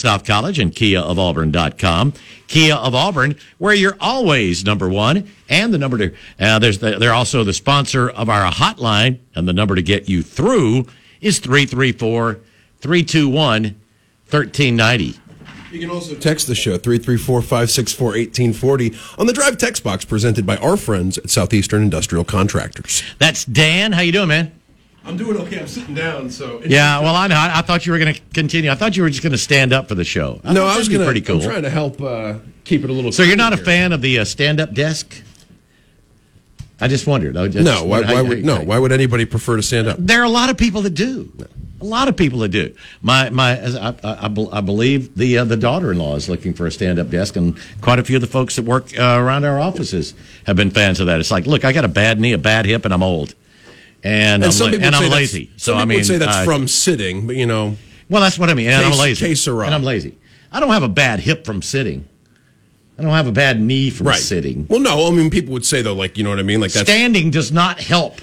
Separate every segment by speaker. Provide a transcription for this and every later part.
Speaker 1: South College and Kia of KiaofAuburn.com. Kia of Auburn, where you're always number one and the number to, uh, there's the, they're also the sponsor of our hotline and the number to get you through is 334 321 1390.
Speaker 2: You can also text the show 334-564-1840 on the Drive text box presented by our friends at Southeastern Industrial Contractors.
Speaker 1: That's Dan. How you doing, man?
Speaker 2: I'm doing okay. I'm sitting down, so
Speaker 1: Yeah, well, I know. I, I thought you were going to continue. I thought you were just going to stand up for the show.
Speaker 2: no, I was
Speaker 1: that'd
Speaker 2: gonna,
Speaker 1: pretty cool.
Speaker 2: I'm trying to help uh, keep it a little.
Speaker 1: so you're not a fan of the uh, stand-up desk? I just wondered. I just
Speaker 2: No, why,
Speaker 1: wondered how-
Speaker 2: why
Speaker 1: how-
Speaker 2: would no?
Speaker 1: how-
Speaker 2: Why would anybody prefer to stand up?
Speaker 1: There are a lot of people that do. A lot of people that do. My my, I, I, I I believe the uh, the daughter-in-law is looking for a stand-up desk, and quite a few of the folks that work uh, around our offices have been fans of that. It's like, look, I got a bad knee, a bad hip, and I'm old, and, I'm,
Speaker 2: some
Speaker 1: la-
Speaker 2: people
Speaker 1: and I'm
Speaker 2: say that's-
Speaker 1: lazy. So I mean,
Speaker 2: would say that's
Speaker 1: uh,
Speaker 2: from sitting, but you know,
Speaker 1: well, that's what I mean. And I'm
Speaker 2: Case-
Speaker 1: lazy.
Speaker 2: case.
Speaker 1: And I'm lazy. I don't have a bad hip from sitting. I don't have a bad knee from
Speaker 2: right?
Speaker 1: sitting.
Speaker 2: Well, no, I mean people would say though, like you know what I mean, like that's.
Speaker 1: Standing does not help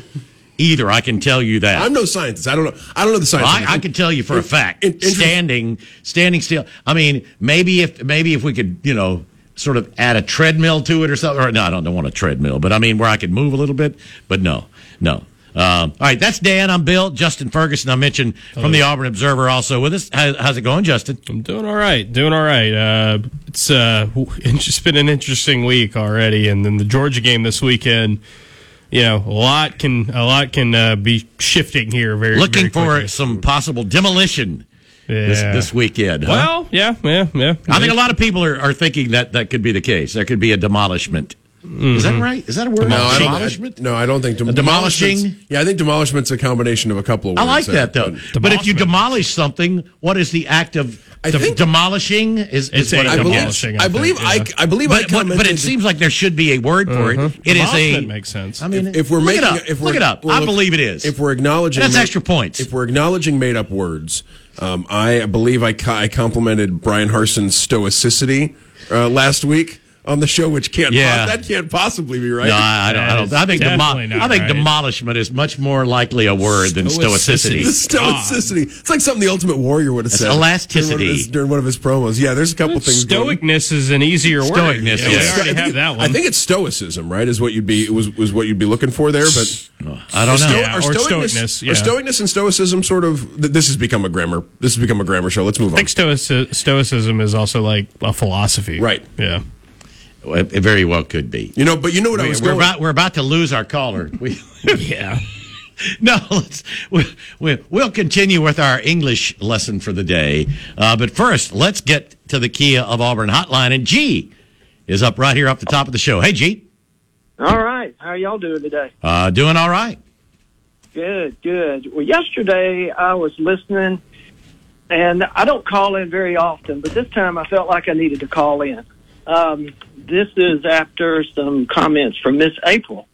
Speaker 1: either. I can tell you that.
Speaker 2: I'm no scientist. I don't know. I don't know the science. it.
Speaker 1: I, I can tell you for a fact,
Speaker 2: in-
Speaker 1: standing, standing still. I mean, maybe if maybe if we could, you know, sort of add a treadmill to it or something. Or no, I don't, don't want a treadmill, but I mean where I could move a little bit. But no, no. Um, all right, that's Dan. I'm Bill. Justin Ferguson. I mentioned from the Auburn Observer also with us. How, how's it going, Justin?
Speaker 3: I'm doing all right. Doing all right. Uh, it's uh, it's been an interesting week already, and then the Georgia game this weekend. You know, a lot can a lot can uh, be shifting here. Very
Speaker 1: Looking
Speaker 3: very
Speaker 1: for some possible demolition this, this weekend. Huh?
Speaker 3: Well, yeah, yeah, yeah.
Speaker 1: I think a lot of people are, are thinking that that could be the case. There could be a demolishment. Is that right? Is that a word?
Speaker 2: No, I
Speaker 1: demolishment.
Speaker 2: I, no, I don't think dem-
Speaker 1: demolishing?
Speaker 2: Yeah, I think demolishment's a combination of a couple of words.
Speaker 1: I like that though.
Speaker 2: but-
Speaker 1: But if you demolish something, what is the act of
Speaker 2: I
Speaker 1: de-
Speaker 2: think-
Speaker 1: demolishing? Is, is
Speaker 3: It's
Speaker 1: what
Speaker 3: a
Speaker 1: it
Speaker 2: I
Speaker 1: comes
Speaker 2: believe.
Speaker 1: down
Speaker 3: demolishing. I
Speaker 2: I believe.
Speaker 3: think,
Speaker 2: I, I believe. I
Speaker 1: But, but, but it
Speaker 2: commented-
Speaker 1: seems like there should be a word for it. It is a.
Speaker 3: Demolishment makes sense.
Speaker 1: I mean,
Speaker 2: if, if we're
Speaker 1: look
Speaker 2: making,
Speaker 1: it up.
Speaker 2: if we're,
Speaker 1: it up.
Speaker 2: well,
Speaker 1: I believe it is.
Speaker 2: If we're acknowledging,
Speaker 1: That's
Speaker 2: ma-
Speaker 1: extra points.
Speaker 2: If we're acknowledging made up words, um, I believe I, I complimented Bryan Harsin's stoicity uh, last week on the show, which can't
Speaker 1: Yeah.
Speaker 2: po- that can't possibly be right.
Speaker 1: no, I, I don't. I, don't, I think
Speaker 3: Definitely
Speaker 1: demo- I think
Speaker 3: right.
Speaker 1: demolishment is much more likely a word than
Speaker 3: Stoicity.
Speaker 2: the
Speaker 1: stoicity.
Speaker 2: stoicity. It's like something the Ultimate Warrior would have
Speaker 1: It's
Speaker 2: said.
Speaker 1: elasticity.
Speaker 2: during one, of his, during one of his promos. Yeah, there's a couple things. going-
Speaker 3: Stoicness is an easier word.
Speaker 1: Stoicness,
Speaker 3: Yeah,
Speaker 1: yeah.
Speaker 3: We already
Speaker 2: I think-
Speaker 3: have that one.
Speaker 2: I think it's stoicism, right? Is what you'd be was was what you'd be looking for there, but.
Speaker 1: I don't know.
Speaker 3: Yeah,
Speaker 2: Are
Speaker 3: or
Speaker 2: stoicness,
Speaker 3: stoicness,
Speaker 2: are stoicness and stoicism sort of? th- This has become a grammar. This has become a grammar show. Let's move on.
Speaker 3: I
Speaker 2: on.
Speaker 3: think stoici- stoicism is also like a philosophy.
Speaker 2: Right.
Speaker 3: Yeah.
Speaker 1: It it very well could be.
Speaker 2: You know, but you know what I
Speaker 1: We,
Speaker 2: was
Speaker 1: are
Speaker 2: going.
Speaker 1: about we're about to lose our caller. We,
Speaker 3: Yeah.
Speaker 1: no, let's, we, we, we'll continue with our English lesson for the day. Uh, but first, let's get to the Kia of Auburn hotline. And G is up right here up the top of the show. Hey, G.
Speaker 4: All right. How are y'all doing today?
Speaker 1: Uh, doing all right.
Speaker 4: Good, good. Well, yesterday I was listening, and I don't call in very often, but this time I felt like I needed to call in. Um, this is after some comments from Miss April,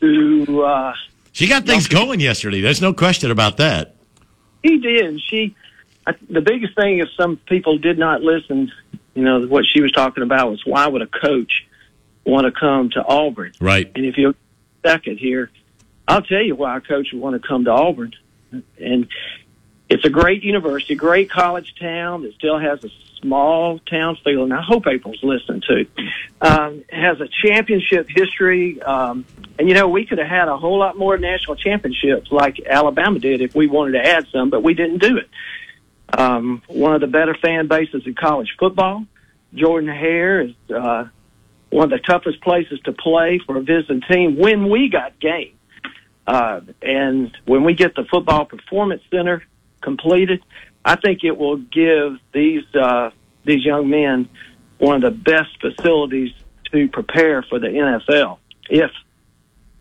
Speaker 4: who uh,
Speaker 1: She got things going yesterday. There's no question about that.
Speaker 4: he did. She, I, the biggest thing, is some people did not listen, you know, what she was talking about was why would a coach want to come to Auburn?
Speaker 1: Right.
Speaker 4: And if you second here, I'll tell you why a coach would want to come to Auburn. And it's a great university, great college town that still has a small town feel. And I hope April's listening to. Um, has a championship history. Um, and you know, we could have had a whole lot more national championships like Alabama did if we wanted to add some, but we didn't do it. Um, one of the better fan bases in college football. Jordan Hare is, uh, one of the toughest places to play for a visiting team when we got game. Uh, and when we get the football performance center completed, I think it will give these uh, these young men one of the best facilities to prepare for the NFL. If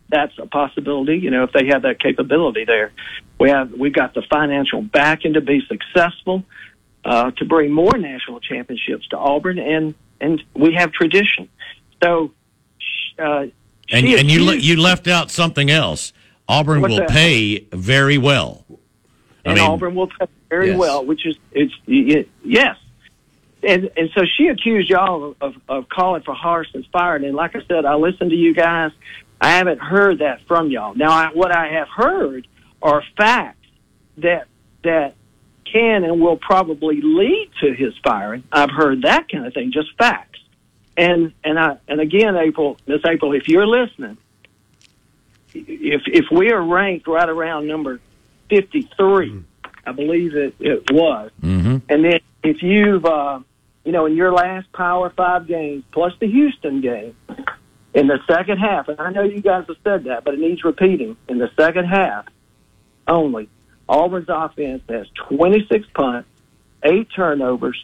Speaker 4: that's a possibility, you know, if they have that capability there, we have we got the financial backing to be successful, uh, to bring more national championships to Auburn, and and we have tradition. So, uh,
Speaker 1: And, and you le- you left out something else. Auburn
Speaker 4: What's
Speaker 1: will
Speaker 4: that?
Speaker 1: pay very well. I
Speaker 4: and
Speaker 1: mean-
Speaker 4: Auburn will play very
Speaker 1: Yes.
Speaker 4: well, which is it's y- yes. And and so she accused y'all of, of calling for Harsin's fired. And like I said, I listened to you guys. I haven't heard that from y'all. Now, I, what I have heard are facts that that can and will probably lead to his firing. I've heard that kind of thing, just facts. And and I and again, April, Miss April, if you're listening, if if we are ranked right around number fifty three, I believe it it was,
Speaker 1: Mm-hmm.
Speaker 4: and then if you've uh, you know in your last Power Five games plus the Houston game in the second half, and I know you guys have said that, but it needs repeating. In the second half, only Auburn's offense has 26 punts, eight turnovers,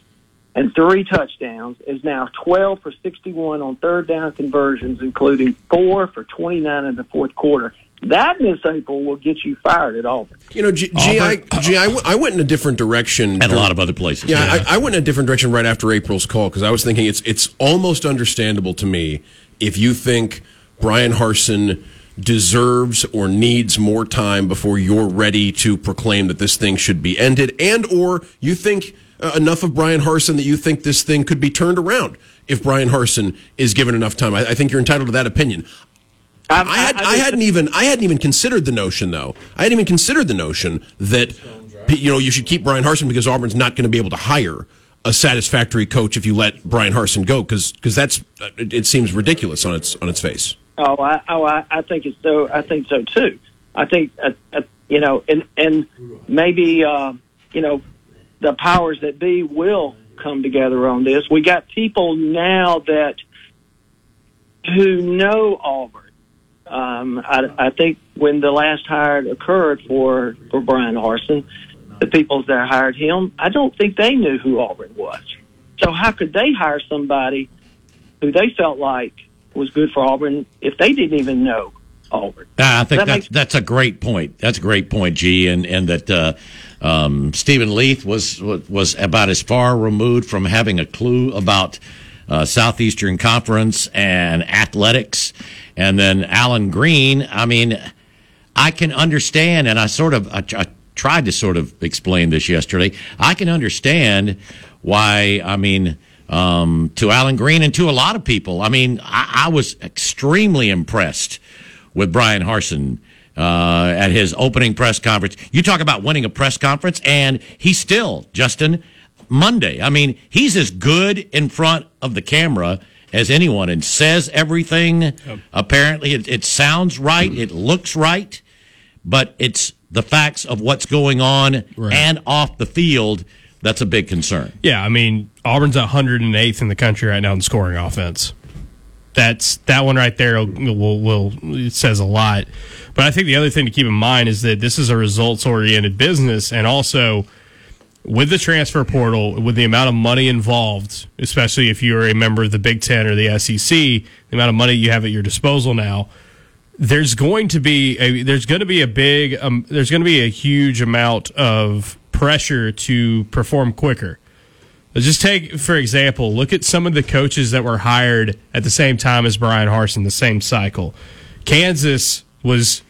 Speaker 4: and three touchdowns. Is now 12 for 61 on third down conversions, including four for 29 in the fourth quarter. That, Miss April, will get you fired at Auburn.
Speaker 2: You know, G, G, I, G I, w- I went in a different direction.
Speaker 1: And a lot of other places.
Speaker 2: Yeah, I, I went in a different direction right after April's call because I was thinking it's it's almost understandable to me if you think Bryan Harsin deserves or needs more time before you're ready to proclaim that this thing should be ended, and or you think uh, enough of Bryan Harsin that you think this thing could be turned around if Bryan Harsin is given enough time. I, I think you're entitled to that opinion. I had I, hadn't even I hadn't even considered the notion though. I hadn't even considered the notion that you know you should keep Bryan Harsin because Auburn's not going to be able to hire a satisfactory coach if you let Bryan Harsin go because that's uh, it, it seems ridiculous on its on its face.
Speaker 4: Oh, I, oh, I, I think it's so. I think so too. I think, uh, uh, you know, and and maybe uh, you know, the powers that be will come together on this. We got people now that who know Auburn. Um, I, I think when the last hire occurred for for Bryan Harsin, the people that hired him, I don't think they knew who Auburn was. So how could they hire somebody who they felt like was good for Auburn if they didn't even know Auburn?
Speaker 1: Ah, I think
Speaker 4: That
Speaker 1: that's
Speaker 4: makes-
Speaker 1: that's a great point. That's a great point, G, and and that uh, um, Steven Leath was was about as far removed from having a clue about uh, Southeastern Conference and athletics, and then Allen Greene. I mean, I can understand, and I sort of I, I tried to sort of explain this yesterday. I can understand why. I mean. Um, to Allen Greene and to a lot of people. I mean, I, I was extremely impressed with Bryan Harsin uh, at his opening press conference. You talk about winning a press conference, and he's still, Justin, Monday. I mean, he's as good in front of the camera as anyone and says everything. Apparently, it, it sounds right, it looks right, but it's the facts of what's going on
Speaker 3: Right.
Speaker 1: and off the field that's a big concern.
Speaker 3: Yeah, I mean Auburn's 108th in the country right now in scoring offense. That's that one right there will, will, will says a lot. But I think the other thing to keep in mind is that this is a results oriented business, and also with the transfer portal, with the amount of money involved, especially if you're a member of the Big Ten or the SEC, the amount of money you have at your disposal now, there's going to be a there's going to be a big um, there's going to be a huge amount of pressure to perform quicker. Let's just take for example, look at some of the coaches that were hired at the same time as Bryan Harsin, the same cycle. Kansas was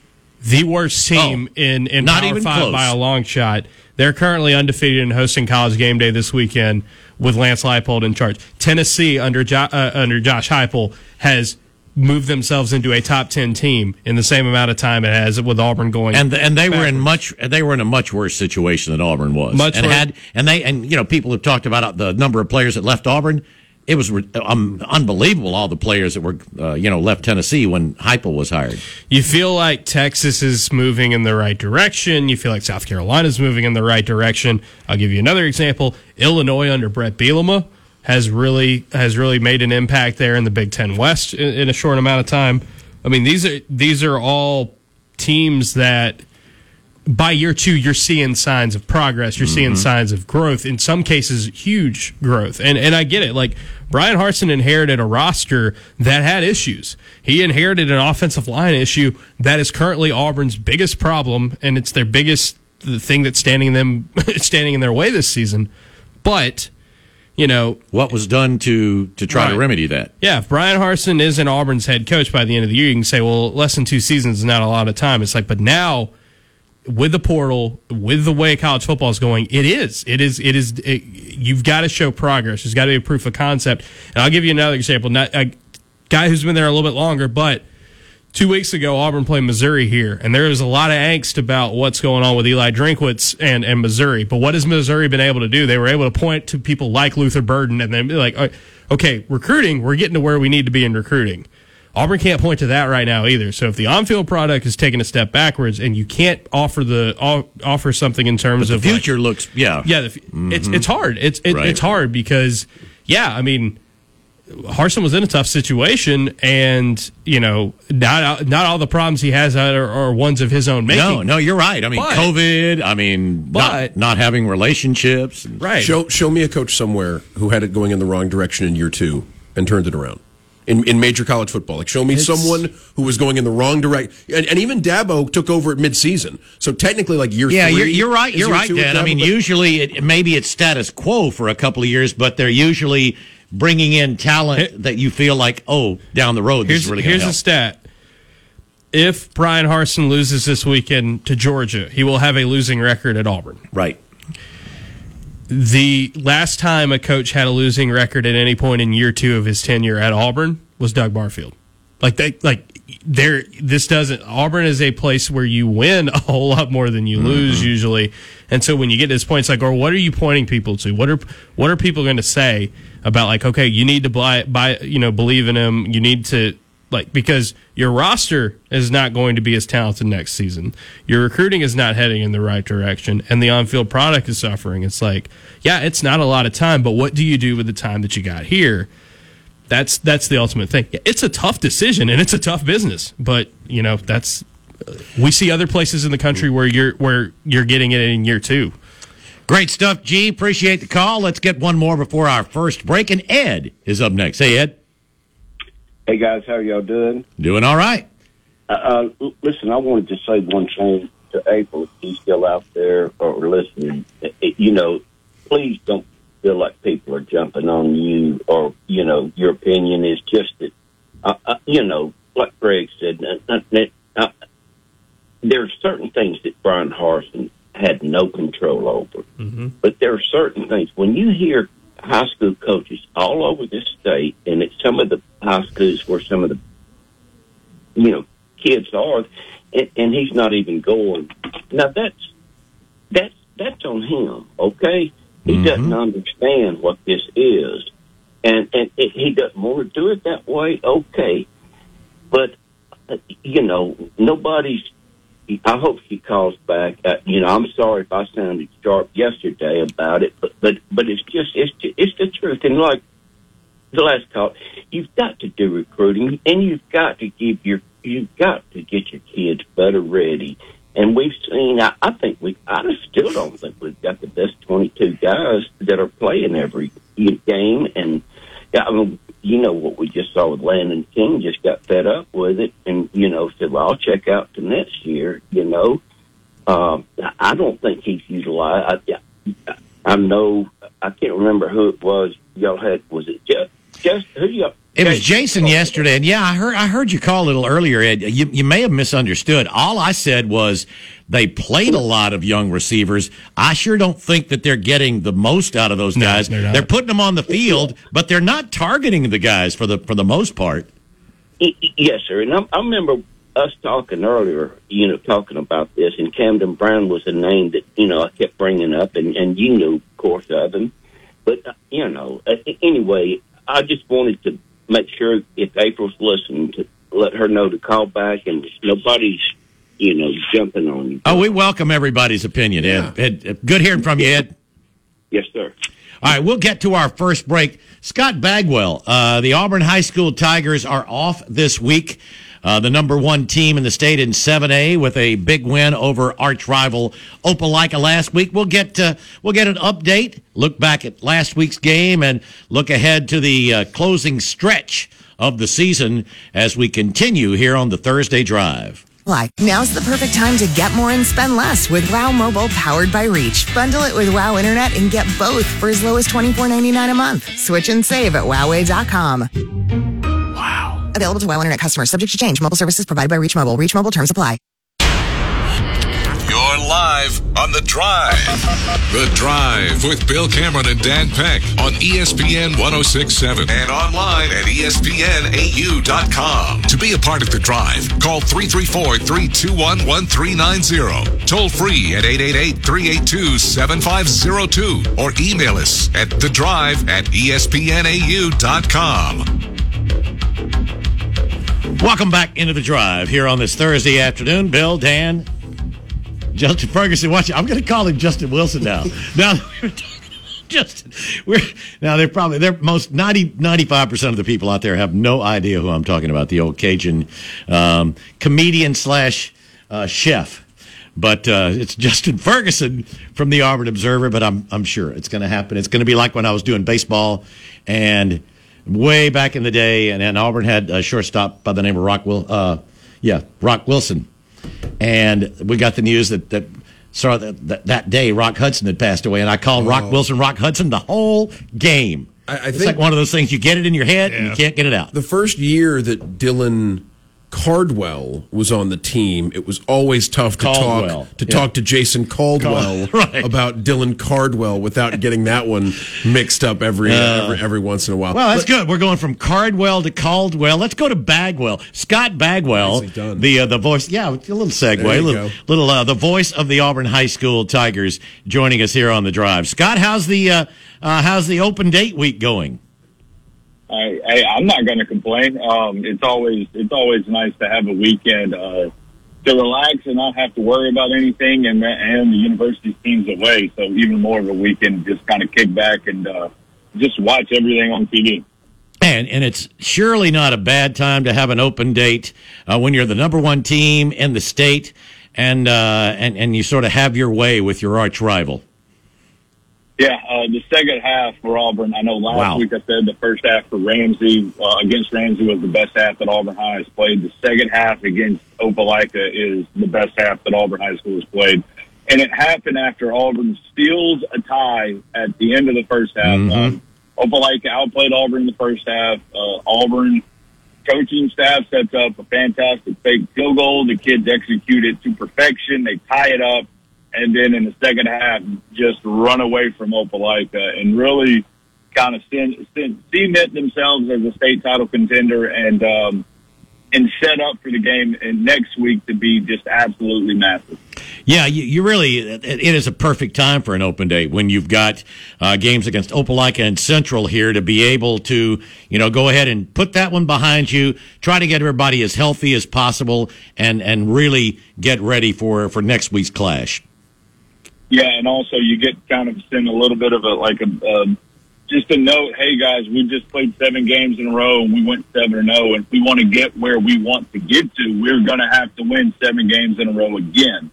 Speaker 3: the worst team
Speaker 1: Oh,
Speaker 3: in in
Speaker 1: not
Speaker 3: Power
Speaker 1: even
Speaker 3: Five
Speaker 1: close.
Speaker 3: by a long shot. They're currently undefeated and hosting College Game Day this weekend with Lance Leipold in charge. Tennessee under jo- uh, under Josh Heupel has moved themselves into a top ten team in the same amount of time it has with Auburn going.
Speaker 1: and and they were in much they were in a much worse situation than Auburn was.
Speaker 3: Much
Speaker 1: and
Speaker 3: worse.
Speaker 1: had and they and you know people have talked about the number of players that left Auburn. It was um, unbelievable all the players that were uh, you know left Tennessee when Heupel was hired.
Speaker 3: You feel like Texas is moving in the right direction. You feel like South Carolina is moving in the right direction. I'll give you another example. Illinois under Brett Bielema has really has really made an impact there in the Big Ten West in, in a short amount of time. I mean these are these are all teams that by year two you're seeing signs of progress. You're seeing signs of growth. In some cases, huge growth. And and I get it. Like Bryan Harsin inherited a roster that had issues. He inherited an offensive line issue that is currently Auburn's biggest problem, and it's their biggest the thing that's standing them standing in their way this season. But you know,
Speaker 1: What was done to to try to remedy that?
Speaker 3: yeah, if Bryan Harsin isn't Auburn's head coach by the end of the year, you can say, well, less than two seasons is not a lot of time. It's like, but now with the portal, with the way college football is going, it is. It is. It is. It, you've got to show progress. There's got to be a proof of concept. And I'll give you another example. Not a guy who's been there a little bit longer, but two weeks ago, Auburn played Missouri here, and there was a lot of angst about what's going on with Eli Drinkwitz and, and Missouri. But what has Missouri been able to do? They were able to point to people like Luther Burden and then be like, "Uh, okay, recruiting, we're getting to where we need to be in recruiting. Auburn can't point to that right now either. So if the on-field product is taking a step backwards, and you can't offer the offer something in terms
Speaker 1: The
Speaker 3: of like-
Speaker 1: future looks, yeah.
Speaker 3: yeah, the, f it's mm-hmm. it's hard. It's it,
Speaker 1: Right.
Speaker 3: it's hard because yeah, I mean, Harsin was in a tough situation, and you know, not not all the problems he has are, are ones of his own making.
Speaker 1: No, no, you're right. I mean,
Speaker 3: But-
Speaker 1: COVID. I mean, not,
Speaker 3: But-
Speaker 1: not having relationships.
Speaker 3: right?
Speaker 2: Show show me a coach somewhere who had it going in the wrong direction in year two and turned it around. In, in major college football, like show me someone who was going in the wrong direction, and, and even Dabo took over at midseason. So technically, like year
Speaker 1: Yeah,
Speaker 2: three,
Speaker 1: you're, you're right. You're right,
Speaker 2: two with
Speaker 1: Dan. I mean,
Speaker 2: but-
Speaker 1: usually it, maybe it's status quo for a couple of years, but they're usually bringing in talent that you feel like, oh, down the road, this
Speaker 3: here's
Speaker 1: is really
Speaker 3: here's
Speaker 1: to
Speaker 3: a stat. If Bryan Harsin loses this weekend to Georgia, he will have a losing record at Auburn.
Speaker 1: right.
Speaker 3: The last time a coach had a losing record at any point in year two of his tenure at Auburn was Doug Barfield. Like they, like there, this doesn't. Auburn is a place where you win a whole lot more than you lose mm-hmm. usually, and so when you get to this point, it's like, or what are you pointing people to? What are what are people going to say about like, okay, you need to buy, buy, you know, believe in him. You need to like because your roster is not going to be as talented next season. Your recruiting is not heading in the right direction, and the on-field product is suffering. It's like, yeah, it's not a lot of time, but what do you do with the time that you got here? That's that's the ultimate thing. It's a tough decision and it's a tough business, but you know that's we see other places in the country where you're where you're getting it in year two.
Speaker 1: Great stuff, G. Appreciate the call. Let's get one more before our first break, and Ed is up next. Hey, Ed.
Speaker 5: Hey guys, how y'all doing?
Speaker 1: Doing all right.
Speaker 5: Uh, uh, listen, I wanted to say one thing to April. If she's still out there or listening, It- it- you know, please don't feel like people are jumping on you or you know your opinion is just that. Uh, uh, you know, like Greg said, uh, uh, uh, there are certain things that Bryan Harsin had no control over, but there are certain things when you hear high school coaches all over this state, and it's some of the high schools where some of the you know kids are, and, and he's not even going. Now that's that's that's on him. Okay, he doesn't understand what this is, and and it, he doesn't want to do it that way. Okay, but uh, you know nobody's. I hope she calls back. Uh, you know, I'm sorry if I sounded sharp yesterday about it, but but but it's just it's ju- it's the truth. And like the last call, you've got to do recruiting, and you've got to give your you've got to get your kids better ready. And we've seen. I, I think we. I still don't think we've got the best twenty-two guys that are playing every game. And I mean, you know what we just saw with Landen King. Just got fed up with it, and you know said, "Well, I'll check out to next year." You know, um, I- don't think he's utilized. I, I, I know. I can't remember who it was. Y'all had. Was it Jeff? Just who y'all?
Speaker 1: It was Jason yesterday, and yeah, I heard I heard you call a little earlier, Ed. You, you may have misunderstood. All I said was they played a lot of young receivers. I sure don't think that they're getting the most out of those
Speaker 3: No,
Speaker 1: guys.
Speaker 3: they're not.
Speaker 1: putting them on the field, but they're not targeting the guys for the for the most part.
Speaker 5: Y- y- Yes, sir. And I, I remember us talking earlier, you know, talking about this, and Camden Brown was a name that, you know, I kept bringing up, and, and you knew, of course, of him. But, uh, you know, uh, anyway, I just wanted to make sure if April's listening to let her know to call back, and nobody's, you know, jumping on you.
Speaker 1: Oh, we welcome everybody's opinion, Ed. Ed, Ed, good hearing from you, Ed.
Speaker 5: Yes, sir.
Speaker 1: All right, we'll get to our first break. Scott Bagwell, uh, the Auburn High School Tigers are off this week. Uh, the number one team in the state in 7A with a big win over arch rival Opelika last week. We'll get uh, we'll get an update, look back at last week's game, and look ahead to the uh, closing stretch of the season as we continue here on the Thursday Drive.
Speaker 6: Like, now's the perfect time to get more and spend less with WoW Mobile powered by Reach. Bundle it with WoW Internet and get both for as low as $24.99 a month. Switch and save at Wowway.com. Wow. Available to WoW Internet customers subject to change. Mobile services provided by Reach Mobile. Reach Mobile terms apply.
Speaker 7: Live on The Drive. The Drive with Bill Cameron and Dan Peck on ESPN 1067 and online at ESPNAU.com. To be a part of The Drive, call 334 321 1390. Toll free at 888 382 7502 or email us at The Drive at ESPNAU.com.
Speaker 1: Welcome back into the drive here on this Thursday afternoon. Bill, Dan, Justin Ferguson. Watch, it. I'm going to call him Justin Wilson now. now we're talking about Justin. We're now they're probably they're most 95 percent of the people out there have no idea who I'm talking about. The old Cajun um, comedian slash uh, chef. But uh, it's Justin Ferguson from the Auburn Observer. But I'm I'm sure it's going to happen. It's going to be like when I was doing baseball and way back in the day, and, and Auburn had a shortstop by the name of Rock Will, uh, yeah, Rock Wilson, and we got the news that that saw that, that that day Rock Hudson had passed away, and I called Rock oh. Wilson Rock Hudson the whole game.
Speaker 2: I- I
Speaker 1: it's
Speaker 2: think-
Speaker 1: like one of those things you get it in your head and you can't get it out.
Speaker 2: The first year that Dylan Cardwell was on the team, it was always tough to
Speaker 1: Caldwell,
Speaker 2: talk to
Speaker 1: yeah.
Speaker 2: talk to Jason Caldwell
Speaker 1: Cal- right.
Speaker 2: about Dylan Cardwell without getting that one mixed up every every, every once in a while.
Speaker 1: Well, that's good. We're going from Cardwell to Caldwell. Let's go to Bagwell. Scott Bagwell, the uh, the voice. Yeah, a little segue, little,
Speaker 2: go.
Speaker 1: little uh, the voice of the Auburn High School Tigers, joining us here on the drive. Scott, how's the uh, uh, how's the open date week going?
Speaker 8: I, I I'm not going to complain. Um, it's always it's always nice to have a weekend uh, to relax and not have to worry about anything, and and the university's teams away, so even more of a weekend. Just kind of kick back and uh, just watch everything on TV.
Speaker 1: And and it's surely not a bad time to have an open date uh, when you're the number one team in the state, and uh, and and you sort of have your way with your arch rival.
Speaker 8: Yeah, uh, the second half for Auburn. I know last
Speaker 1: Wow.
Speaker 8: week I said the first half for Ramsey uh, against Ramsey was the best half that Auburn High has played. The second half against Opelika is the best half that Auburn High School has played. And it happened after Auburn steals a tie at the end of the first half. Um, Opelika outplayed Auburn in the first half. Uh, Auburn coaching staff sets up a fantastic fake field goal. The kids execute it to perfection. They tie it up, and then in the second half, just run away from Opelika and really kind of cement, themselves as a state title contender and um, and set up for the game and next week to be just absolutely massive.
Speaker 1: Yeah, you, you really, it, it is a perfect time for an open day when you've got uh, games against Opelika and Central here to be able to, you know, go ahead and put that one behind you, try to get everybody as healthy as possible, and, and really get ready for, for next week's clash.
Speaker 8: Yeah, and also you get kind of send a little bit of a like a um, just a note. Hey guys, we just played seven games in a row and we went seven and zero. And if we want to get where we want to get to, we're going to have to win seven games in a row again.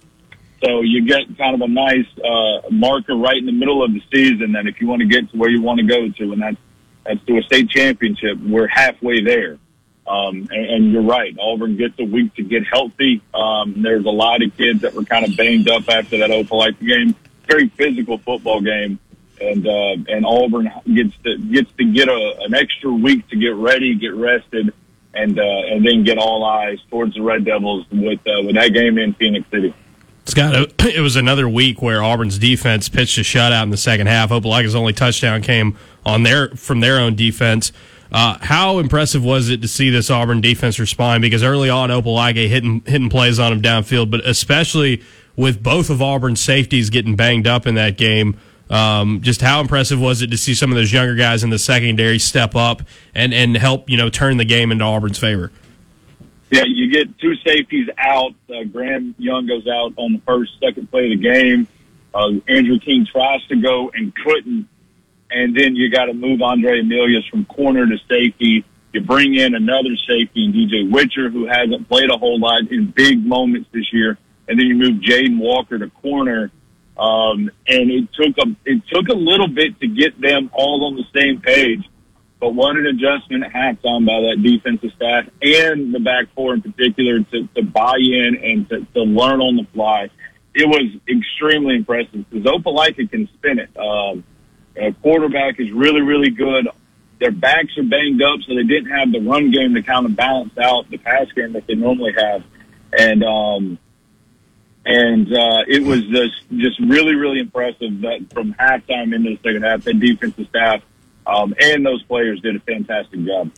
Speaker 8: So you get kind of a nice uh, marker right in the middle of the season that if you want to get to where you want to go to, and that's that's to a state championship, we're halfway there. Um, and, and you're right. Auburn gets a week to get healthy. Um, there's a lot of kids that were kind of banged up after that Opelika game. Very physical football game, and uh, and Auburn gets to gets to get a, an extra week to get ready, get rested, and uh, and then get all eyes towards the Red Devils with uh, with that game in Phenix City.
Speaker 3: Scott, it was another week where Auburn's defense pitched a shutout in the second half. Opelika's only touchdown came on their from their own defense. Uh, how impressive was it to see this Auburn defense respond? Because early on, Opelika hitting hitting plays on him downfield, but especially with both of Auburn's safeties getting banged up in that game. Um, just how impressive was it to see some of those younger guys in the secondary step up and, and help you know turn the game into Auburn's favor?
Speaker 8: Yeah, you get two safeties out. Uh, Graham Young goes out on the first, second play of the game. Uh, Andrew King tries to go and couldn't. And then you got to move Andre Emilius from corner to safety. You bring in another safety in DJ Witcher, who hasn't played a whole lot in big moments this year. And then you move Jaden Walker to corner. Um, and it took a, it took a little bit to get them all on the same page. But what an adjustment at halftime by that defensive staff and the back four in particular to, to buy in and to, to learn on the fly. It was extremely impressive because Opelika can spin it. Um, quarterback is really, really good. Their backs are banged up, so they didn't have the run game to kind of balance out the pass game that they normally have. And um, and uh, it was just just really really impressive that from halftime into the second half, the defensive staff um, and those players did a fantastic job.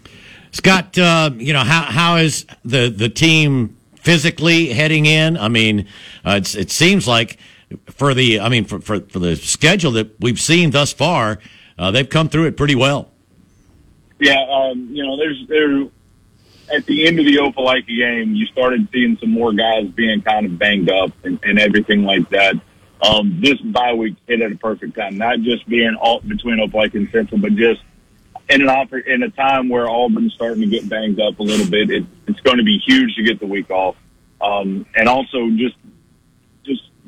Speaker 1: Scott, uh, you know how how is the the team physically heading in? I mean, uh, it seems like for the I mean for, for for the schedule that we've seen thus far, uh, they've come through it pretty well.
Speaker 8: Yeah, um, you know, there's there at the end of the Opelika game, you started seeing some more guys being kind of banged up and, and everything like that. Um, this bye week hit at a perfect time, not just being all between Opelika and Central, but just in an offer in a time where Auburn's starting to get banged up a little bit. It, it's going to be huge to get the week off, um, and also just just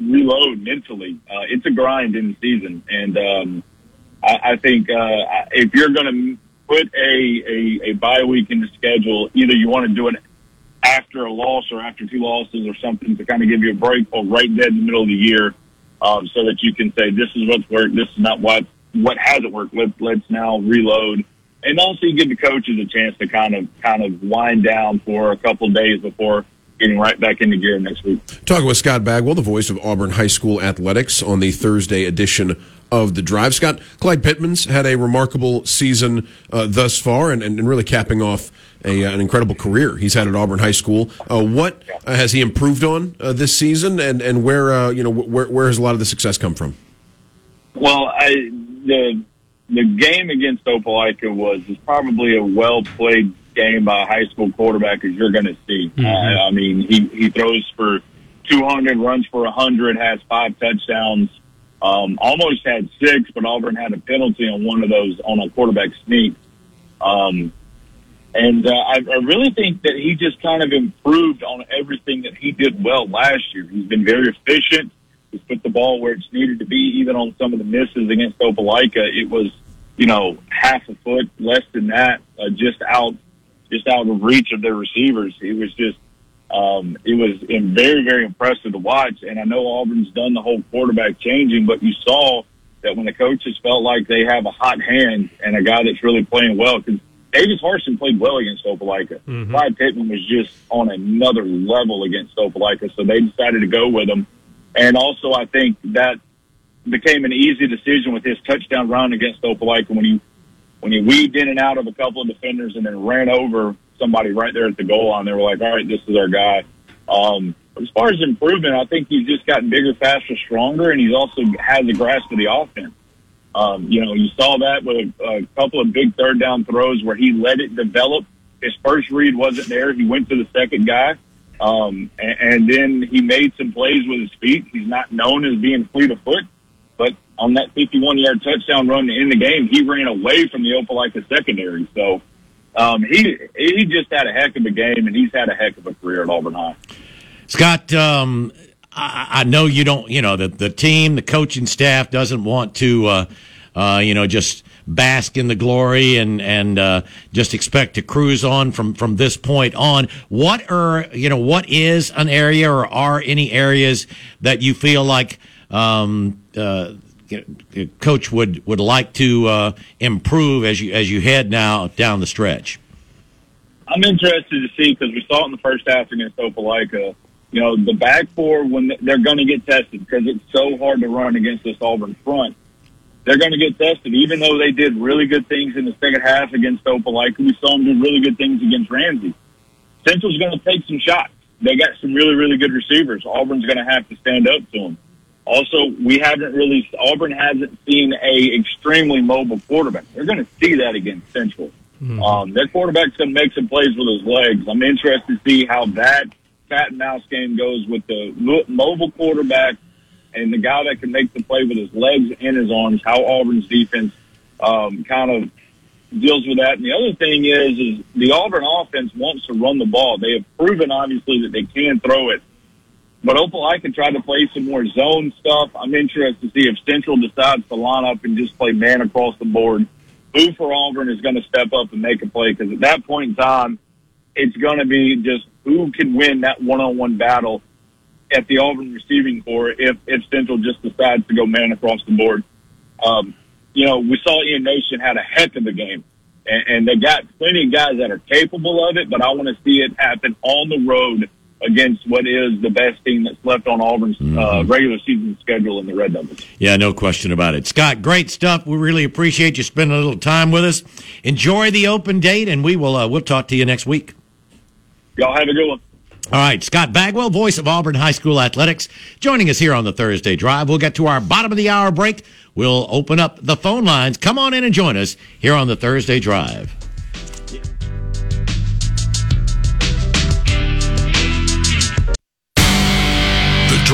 Speaker 8: reload mentally. Uh, it's a grind in the season, and um, I, I think uh, if you're going to put a, a, a bye week in the schedule. Either you want to do it after a loss or after two losses or something to kind of give you a break or right dead in the middle of the year um, so that you can say, this is what's worked. This is not what, what hasn't worked. Let, let's now reload. And also you give the coaches a chance to kind of, kind of wind down for a couple days before getting right back into gear next week.
Speaker 2: Talking with Scott Bagwell, the voice of Auburn High School athletics on the Thursday edition of the drive. Scott, Clyde Pittman's had a remarkable season uh, thus far and, and, really capping off a, uh, an incredible career he's had at Auburn High School. Uh, what uh, has he improved on uh, this season and, and where, uh, you know, where, where has a lot of the success come from?
Speaker 8: Well, I, the, the game against Opelika was is probably a well played game by a high school quarterback as you're going to see. Mm-hmm. I mean, he, he throws for 200, runs for 100, has five touchdowns. Um, almost had six, but Auburn had a penalty on one of those on a quarterback sneak. Um, and uh, I, I really think that he just kind of improved on everything that he did well last year. He's been very efficient. He's put the ball where it's needed to be, even on some of the misses against Opelika. It was, you know, half a foot, less than that, uh, just out, just out of reach of their receivers. He was just um, it was very, very impressive to watch. And I know Auburn's done the whole quarterback changing, but you saw that when the coaches felt like they have a hot hand and a guy that's really playing well, because Davis Harsin played well against Opelika. Mm-hmm. Clyde Pittman was just on another level against Opelika, so they decided to go with him. And also, I think that became an easy decision with his touchdown run against Opelika when he when he weaved in and out of a couple of defenders and then ran over somebody right there at the goal line. They were like, all right, this is our guy. Um, as far as improvement, I think he's just gotten bigger, faster, stronger, and he's also has a grasp of the offense. Um, you know, you saw that with a, a couple of big third down throws where he let it develop. His first read wasn't there. He went to the second guy. Um, and, and then he made some plays with his feet. He's not known as being fleet of foot, on that 51 yard touchdown run in the game, he ran away from the Opelika secondary. So, um, he he just had a heck of a game, and he's had a heck of a career at Auburn High.
Speaker 1: Scott, um, I, I, know you don't. You know the the team, the coaching staff doesn't want to. Uh, uh, you know, just bask in the glory and and uh, just expect to cruise on from from this point on. What are you know? What is an area, or are any areas that you feel like um, uh, coach would would like to uh, improve as you as you head now down the stretch?
Speaker 8: I'm interested to see because we saw it in the first half against Opelika. You know, the back four when they're going to get tested because it's so hard to run against this Auburn front. They're going to get tested, even though they did really good things in the second half against Opelika. We saw them do really good things against Ramsey. Central's going to take some shots. They got some really, really good receivers. Auburn's going to have to stand up to them. Also, we haven't really Auburn hasn't seen a extremely mobile quarterback. They're going to see that against Central. Mm-hmm. Um, their quarterback's going to make some plays with his legs. I'm interested to see how that cat and mouse game goes with the mobile quarterback and the guy that can make the play with his legs and his arms. How Auburn's defense um, kind of deals with that. And the other thing is, is the Auburn offense wants to run the ball. They have proven obviously that they can throw it but Opelika tried to play some more zone stuff. I'm interested to see if Central decides to line up and just play man across the board. Who for Auburn is going to step up and make a play? Because at that point in time, it's going to be just who can win that one-on-one battle at the Auburn receiving corps if, if Central just decides to go man across the board. Um, you know, we saw Ian Nation had a heck of a game, and, and they got plenty of guys that are capable of it, but I want to see it happen on the road against what is the best team that's left on Auburn's uh, regular season schedule in the Red Devils.
Speaker 1: Yeah, no question about it. Scott, great stuff. We really appreciate you spending a little time with us. Enjoy the open date, and we will uh, we'll talk to you next week.
Speaker 8: Y'all have a good one.
Speaker 1: All right, Scott Bagwell, voice of Auburn High School Athletics, joining us here on the Thursday Drive. We'll get to our bottom of the hour break. We'll open up the phone lines. Come on in and join us here on the Thursday Drive.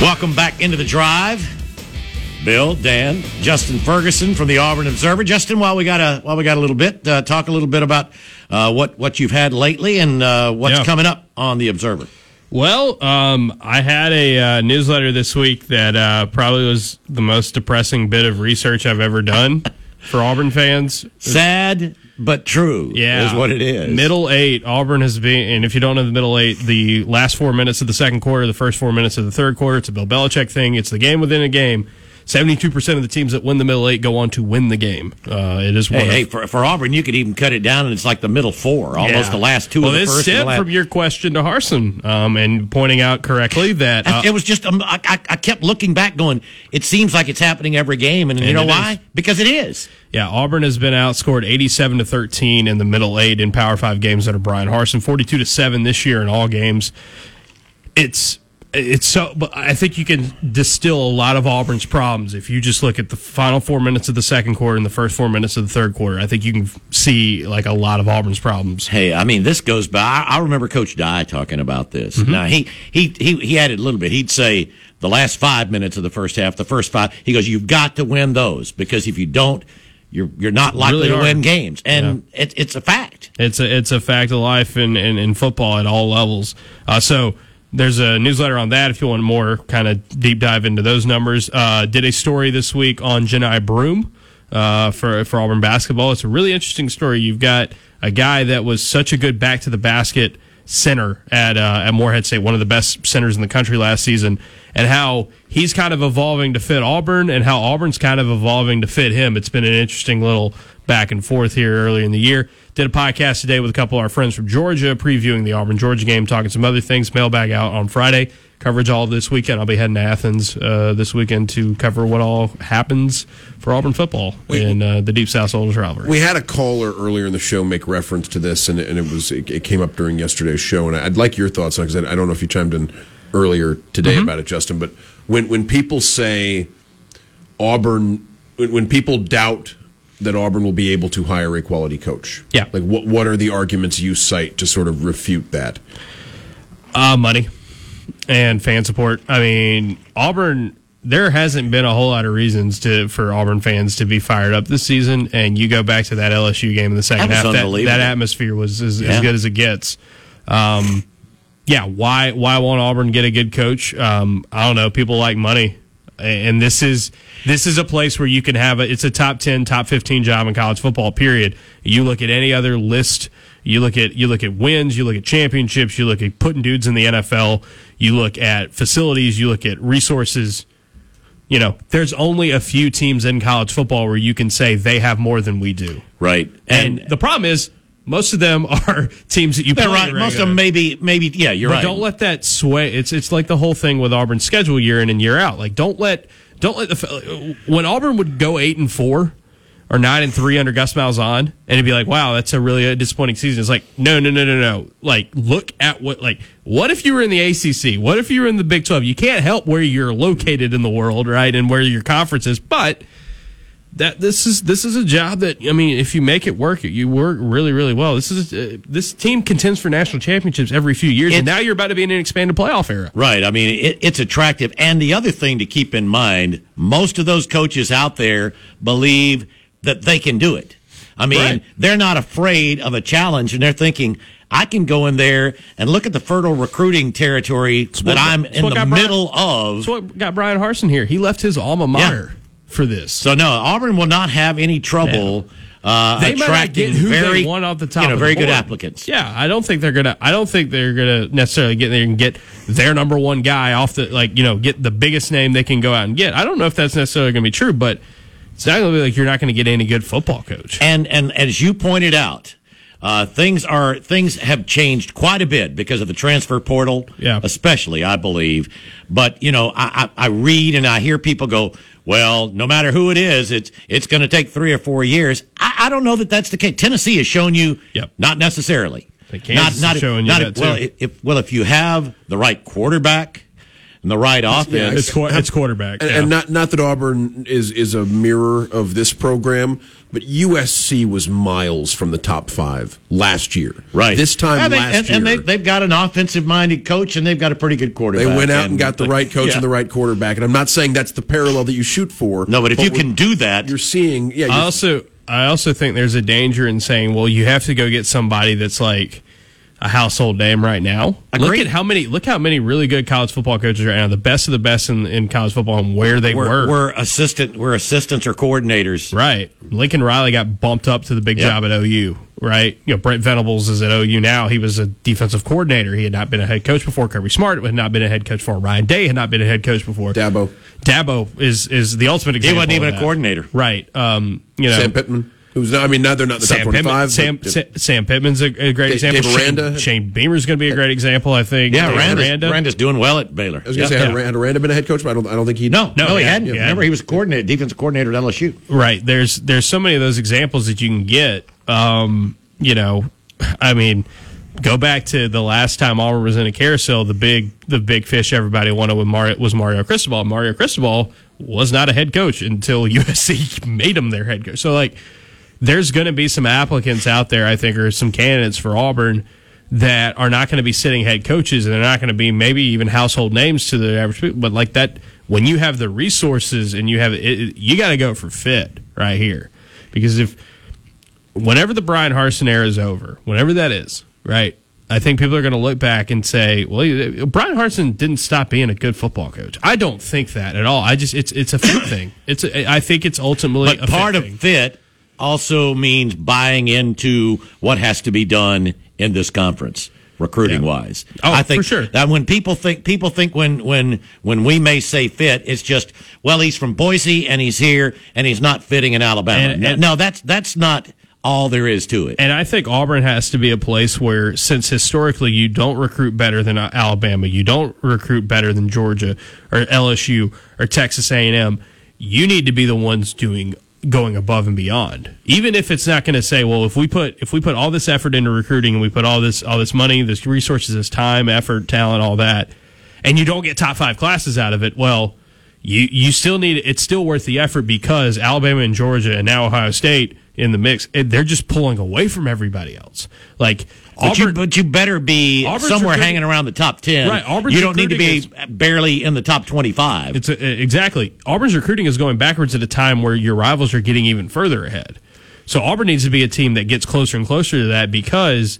Speaker 1: Welcome back into the drive. Bill, Dan, Justin Ferguson from the Auburn Observer. Justin, while we got a while we got a little bit, uh, talk a little bit about uh, what what you've had lately and uh, what's
Speaker 3: Yeah.
Speaker 1: coming up on the Observer.
Speaker 3: Well, um, I had a uh, newsletter this week that uh, probably was the most depressing bit of research I've ever done for Auburn fans.
Speaker 1: Sad but true.
Speaker 3: Yeah,
Speaker 1: is what it is.
Speaker 3: Middle eight, Auburn has been, and if you don't know the middle eight, the last four minutes of the second quarter, the first four minutes of the third quarter, it's a Bill Belichick thing. It's the game within a game. Seventy-two percent of the teams that win the middle eight go on to win the game. Uh, it is one
Speaker 1: Hey,
Speaker 3: of
Speaker 1: hey, for, for Auburn, you could even cut it down, and it's like the middle four, almost
Speaker 3: Yeah.
Speaker 1: the last two
Speaker 3: well,
Speaker 1: of the first. and the
Speaker 3: from your question to Harsin, um, and pointing out correctly that uh,
Speaker 1: it was just um, I, I, kept looking back, going, it seems like it's happening every game, and, you know why?
Speaker 3: is.
Speaker 1: Because it is.
Speaker 3: Yeah, Auburn has been outscored 87 to 13 in the middle eight in Power 5 games under Bryan Harsin, 42 to 7 this year in all games. It's it's so but I think you can distill a lot of Auburn's problems if you just look at the final 4 minutes of the second quarter and the first 4 minutes of the third quarter. I think you can see like a lot of Auburn's problems.
Speaker 1: Hey, I mean, this goes by. I, I remember Coach Dye talking about this.
Speaker 3: Mm-hmm.
Speaker 1: Now he he he he added a little bit. He'd say the last five minutes of the first half, the first five. He goes, you've got to win those because if you don't, you're you're not likely
Speaker 3: Really
Speaker 1: to win games, and it, it's a fact.
Speaker 3: It's a it's a fact of life in, in, in football at all levels. Uh, so there's a newsletter on that if you want more kind of deep dive into those numbers. Uh, did a story this week on Johni Broome uh, for for Auburn basketball. It's a really interesting story. You've got a guy that was such a good back to the basket center at uh, at Morehead State, one of the best centers in the country last season, and how he's kind of evolving to fit Auburn, and how Auburn's kind of evolving to fit him. It's been an interesting little back and forth here early in the year. Did a podcast today with a couple of our friends from Georgia, previewing the Auburn Georgia game, talking some other things. Mailbag out on Friday. Coverage all this weekend. I'll be heading to Athens uh, this weekend to cover what all happens for Auburn football in uh, the Deep South's Oldest rivalry.
Speaker 2: We had a caller earlier in the show make reference to this, and, and it was it, it came up during yesterday's show, and I'd like your thoughts on because I, I don't know if you chimed in earlier today about it, Justin. But when when people say Auburn, when, when people doubt that Auburn will be able to hire a quality coach,
Speaker 3: Yeah.
Speaker 2: like what what are the arguments you cite to sort of refute that?
Speaker 3: Uh, money and fan support. I mean, Auburn. There hasn't been a whole lot of reasons to for Auburn fans to be fired up this season, and you go back to that LSU game in the second
Speaker 1: That
Speaker 3: half. That, that atmosphere was as,
Speaker 1: Yeah.
Speaker 3: as good as it gets. Um, yeah, why why won't Auburn get a good coach? Um, I don't know. People like money, and this is this is a place where you can have a. It's a top ten, top fifteen job in college football. Period. You look at any other list. You look at you look at wins. You look at championships. You look at putting dudes in the NFL. You look at facilities. You look at resources. You know, there's only a few teams in college football where you can say they have more than we do.
Speaker 1: Right,
Speaker 3: And, the problem is, most of them are teams that you play
Speaker 1: right. Most of them maybe maybe yeah, you're
Speaker 3: But
Speaker 1: right.
Speaker 3: don't let that sway. It's it's like the whole thing with Auburn's schedule year in and year out. Like don't let don't let the when Auburn would go eight and four or nine and three under Gus Malzahn, and it'd be like, wow, that's a really disappointing season. It's like, no, no, no, no, no. Like look at what like what if you were in the ACC? What if you were in the Big Twelve? You can't help where you're located in the world, right, and where your conference is, but that this is this is a job that I mean, if you make it work, you work really really well. This is uh, this team contends for national championships every few years, and now you're about to be in an expanded playoff era.
Speaker 1: Right. I mean, it, it's attractive. And the other thing to keep in mind, most of those coaches out there believe that they can do it. I mean,
Speaker 3: Right.
Speaker 1: they're not afraid of a challenge and they're thinking, I can go in there and look at the fertile recruiting territory that
Speaker 3: what-
Speaker 1: I'm in the
Speaker 3: got Brian-
Speaker 1: middle of.
Speaker 3: That's what got Bryan Harsin here. He left his alma mater for this.
Speaker 1: So no, Auburn will not have any trouble uh,
Speaker 3: they
Speaker 1: attracting
Speaker 3: get who
Speaker 1: very
Speaker 3: they want off the top.
Speaker 1: you know, very good applicants.
Speaker 3: Yeah, I don't think they're gonna. I don't think they're gonna necessarily get there and get their number one guy off the like you know get the biggest name they can go out and get. I don't know if that's necessarily gonna be true, but it's not gonna be like you're not gonna get any good football coach.
Speaker 1: And and as you pointed out, uh, things are things have changed quite a bit because of the transfer portal,
Speaker 3: Yeah.
Speaker 1: especially I believe. But you know, I, I, I read and I hear people go, "Well, no matter who it is, it's it's going to take three or four years." I, I don't know that that's the case. Tennessee has shown you,
Speaker 3: Yep.
Speaker 1: not necessarily.
Speaker 3: Kansas is showing you that,
Speaker 1: well,
Speaker 3: too.
Speaker 1: if well if you have the right quarterback and the right offense,
Speaker 3: It's, qu- it's quarterback.
Speaker 2: And,
Speaker 3: yeah.
Speaker 2: and not not that Auburn is is a mirror of this program, but USC was miles from the top five last year.
Speaker 1: Right.
Speaker 2: This time
Speaker 1: Yeah, they-
Speaker 2: last
Speaker 1: and,
Speaker 2: year,
Speaker 1: and they, they've got an offensive minded coach and they've got a pretty good quarterback.
Speaker 2: they went out and, got the right coach
Speaker 1: Yeah.
Speaker 2: and the right quarterback. And I'm not saying that's the parallel that you shoot for.
Speaker 1: No, but if you can do that,
Speaker 2: you're seeing. Yeah,
Speaker 3: I
Speaker 2: you're-
Speaker 3: also I also think there's a danger in saying, well, you have to go get somebody that's like a household name right now. Look at how many look how many really good college football coaches right now, the best of the best in, in college football and where they
Speaker 1: we're,
Speaker 3: were.
Speaker 1: we're assistant, we're assistants or coordinators.
Speaker 3: Right. Lincoln Riley got bumped up to the big
Speaker 1: Yep.
Speaker 3: job at OU, right? You know, Brent Venables is at OU now. He was a defensive coordinator. He had not been a head coach before. Kirby Smart had not been a head coach before. Ryan Day had not been a head coach before.
Speaker 2: Dabo,
Speaker 3: Dabo is is the ultimate example.
Speaker 1: He wasn't even
Speaker 3: of
Speaker 1: a coordinator.
Speaker 3: Right. Um, you know,
Speaker 2: Sam Pittman, who's not. I mean, now they're not in the top
Speaker 3: Sam Pittman,
Speaker 2: 25.
Speaker 3: Sam,
Speaker 2: but-
Speaker 3: Sa- Sam Pittman's a, a great
Speaker 2: Dave-
Speaker 3: example.
Speaker 2: Dave
Speaker 3: Shane, Shane Beamer's going to be a great example, I think.
Speaker 1: Yeah,
Speaker 3: Dave
Speaker 1: Randa's,
Speaker 3: Aranda.
Speaker 1: Randa's doing well at Baylor.
Speaker 2: I was going to
Speaker 3: Yeah.
Speaker 2: say, had, had Aranda been a head coach, but I don't. I don't think he.
Speaker 1: No, no,
Speaker 3: No,
Speaker 1: he
Speaker 3: yeah,
Speaker 1: hadn't.
Speaker 3: yeah.
Speaker 1: Remember, he was a coordinator, defensive coordinator at LSU.
Speaker 3: Right. There's there's so many of those examples that you can get. Um, you know, I mean, go back to the last time Auburn was in a carousel. The big the big fish everybody wanted with Mario, was Mario Cristobal. Mario Cristobal was not a head coach until USC made him their head coach. So like, there's going to be some applicants out there. I think, or some candidates for Auburn. That are not going to be sitting head coaches, and they're not going to be maybe even household names to the average people. But like that, when you have the resources and you have it, you got to go for fit right here, because if whenever the Bryan Harsin era is over, whenever that is, right? I think people are going to look back and say, "Well, Bryan Harsin didn't stop being a good football coach." I don't think that at all. I just it's it's a fit thing. It's a, I think it's ultimately
Speaker 1: But
Speaker 3: a
Speaker 1: part
Speaker 3: fit
Speaker 1: of fit also means buying into what has to be done in this conference. Recruiting
Speaker 3: Yeah.
Speaker 1: wise,
Speaker 3: Oh,
Speaker 1: I think
Speaker 3: for sure.
Speaker 1: that when people think people think when when when we may say fit, it's just well he's from Boise and he's here and he's not fitting in Alabama.
Speaker 3: And- and-
Speaker 1: no, that's that's not all there is to it.
Speaker 3: And I think Auburn has to be a place where, since historically you don't recruit better than Alabama, you don't recruit better than Georgia or LSU or Texas A&M, you need to be the ones doing going above and beyond. Even if it's not going to say, well, if we put if we put all this effort into recruiting and we put all this all this money, this resources, this time, effort, talent, all that, and you don't get top five classes out of it, well, you you still need it's still worth the effort because Alabama and Georgia and now Ohio State in the mix, eh, they're just pulling away from everybody else. Like
Speaker 1: But you, but you better be
Speaker 3: Auburn's
Speaker 1: somewhere
Speaker 3: recruiting-
Speaker 1: hanging around the top ten.
Speaker 3: Right, Auburn's
Speaker 1: you don't need to be
Speaker 3: recruiting
Speaker 1: barely in the top twenty-five.
Speaker 3: It's a, exactly. Auburn's recruiting is going backwards at a time where your rivals are getting even further ahead. So Auburn needs to be a team that gets closer and closer to that because,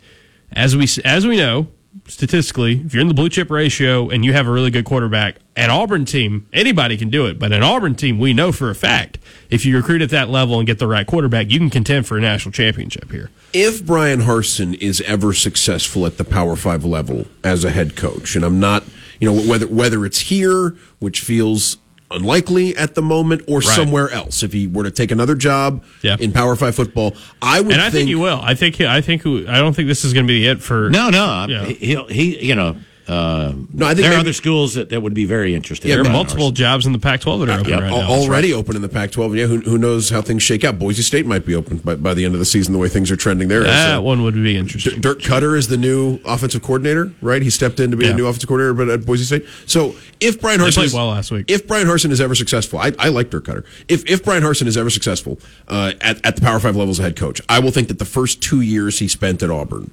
Speaker 3: as we as we know statistically, if you're in the blue chip ratio and you have a really good quarterback, an Auburn team anybody can do it. But an Auburn team, we know for a fact, if you recruit at that level and get the right quarterback, you can contend for a national championship here.
Speaker 2: if Bryan Harsin is ever successful at the Power Five level as a head coach, and I'm not, you know, whether whether it's here, which feels unlikely at the moment, or somewhere else, if he were to take another job
Speaker 3: Yeah.
Speaker 2: in Power Five football, I would
Speaker 3: And I think, he will. I think. I think. I don't think this is going to be it for.
Speaker 1: No, no,
Speaker 3: Yeah.
Speaker 1: he, he'll he you know. Uh,
Speaker 2: No, I think
Speaker 1: there are other schools that, that would be very interested.
Speaker 2: Yeah,
Speaker 3: There are multiple
Speaker 1: Harsin.
Speaker 3: jobs in the Pac-12 that are open
Speaker 1: Yep.
Speaker 3: right
Speaker 2: Al-
Speaker 3: now.
Speaker 2: already open in the Pac-12. Yeah, who, who knows how things shake out? Boise State might be open by, by the end of the season. The way things are trending there.
Speaker 3: That
Speaker 2: So-
Speaker 3: one would be interesting.
Speaker 2: Dirk Koetter is the new offensive coordinator, right? He stepped in to be
Speaker 3: Yeah.
Speaker 2: a new offensive coordinator, but at Boise State. So if Bryan Harsin
Speaker 3: played
Speaker 2: is,
Speaker 3: well last week.
Speaker 2: if Bryan Harsin is ever successful, I, I like Dirk Koetter. If if Bryan Harsin is ever successful uh, at at the Power Five levels as head coach, I will think that the first two years he spent at Auburn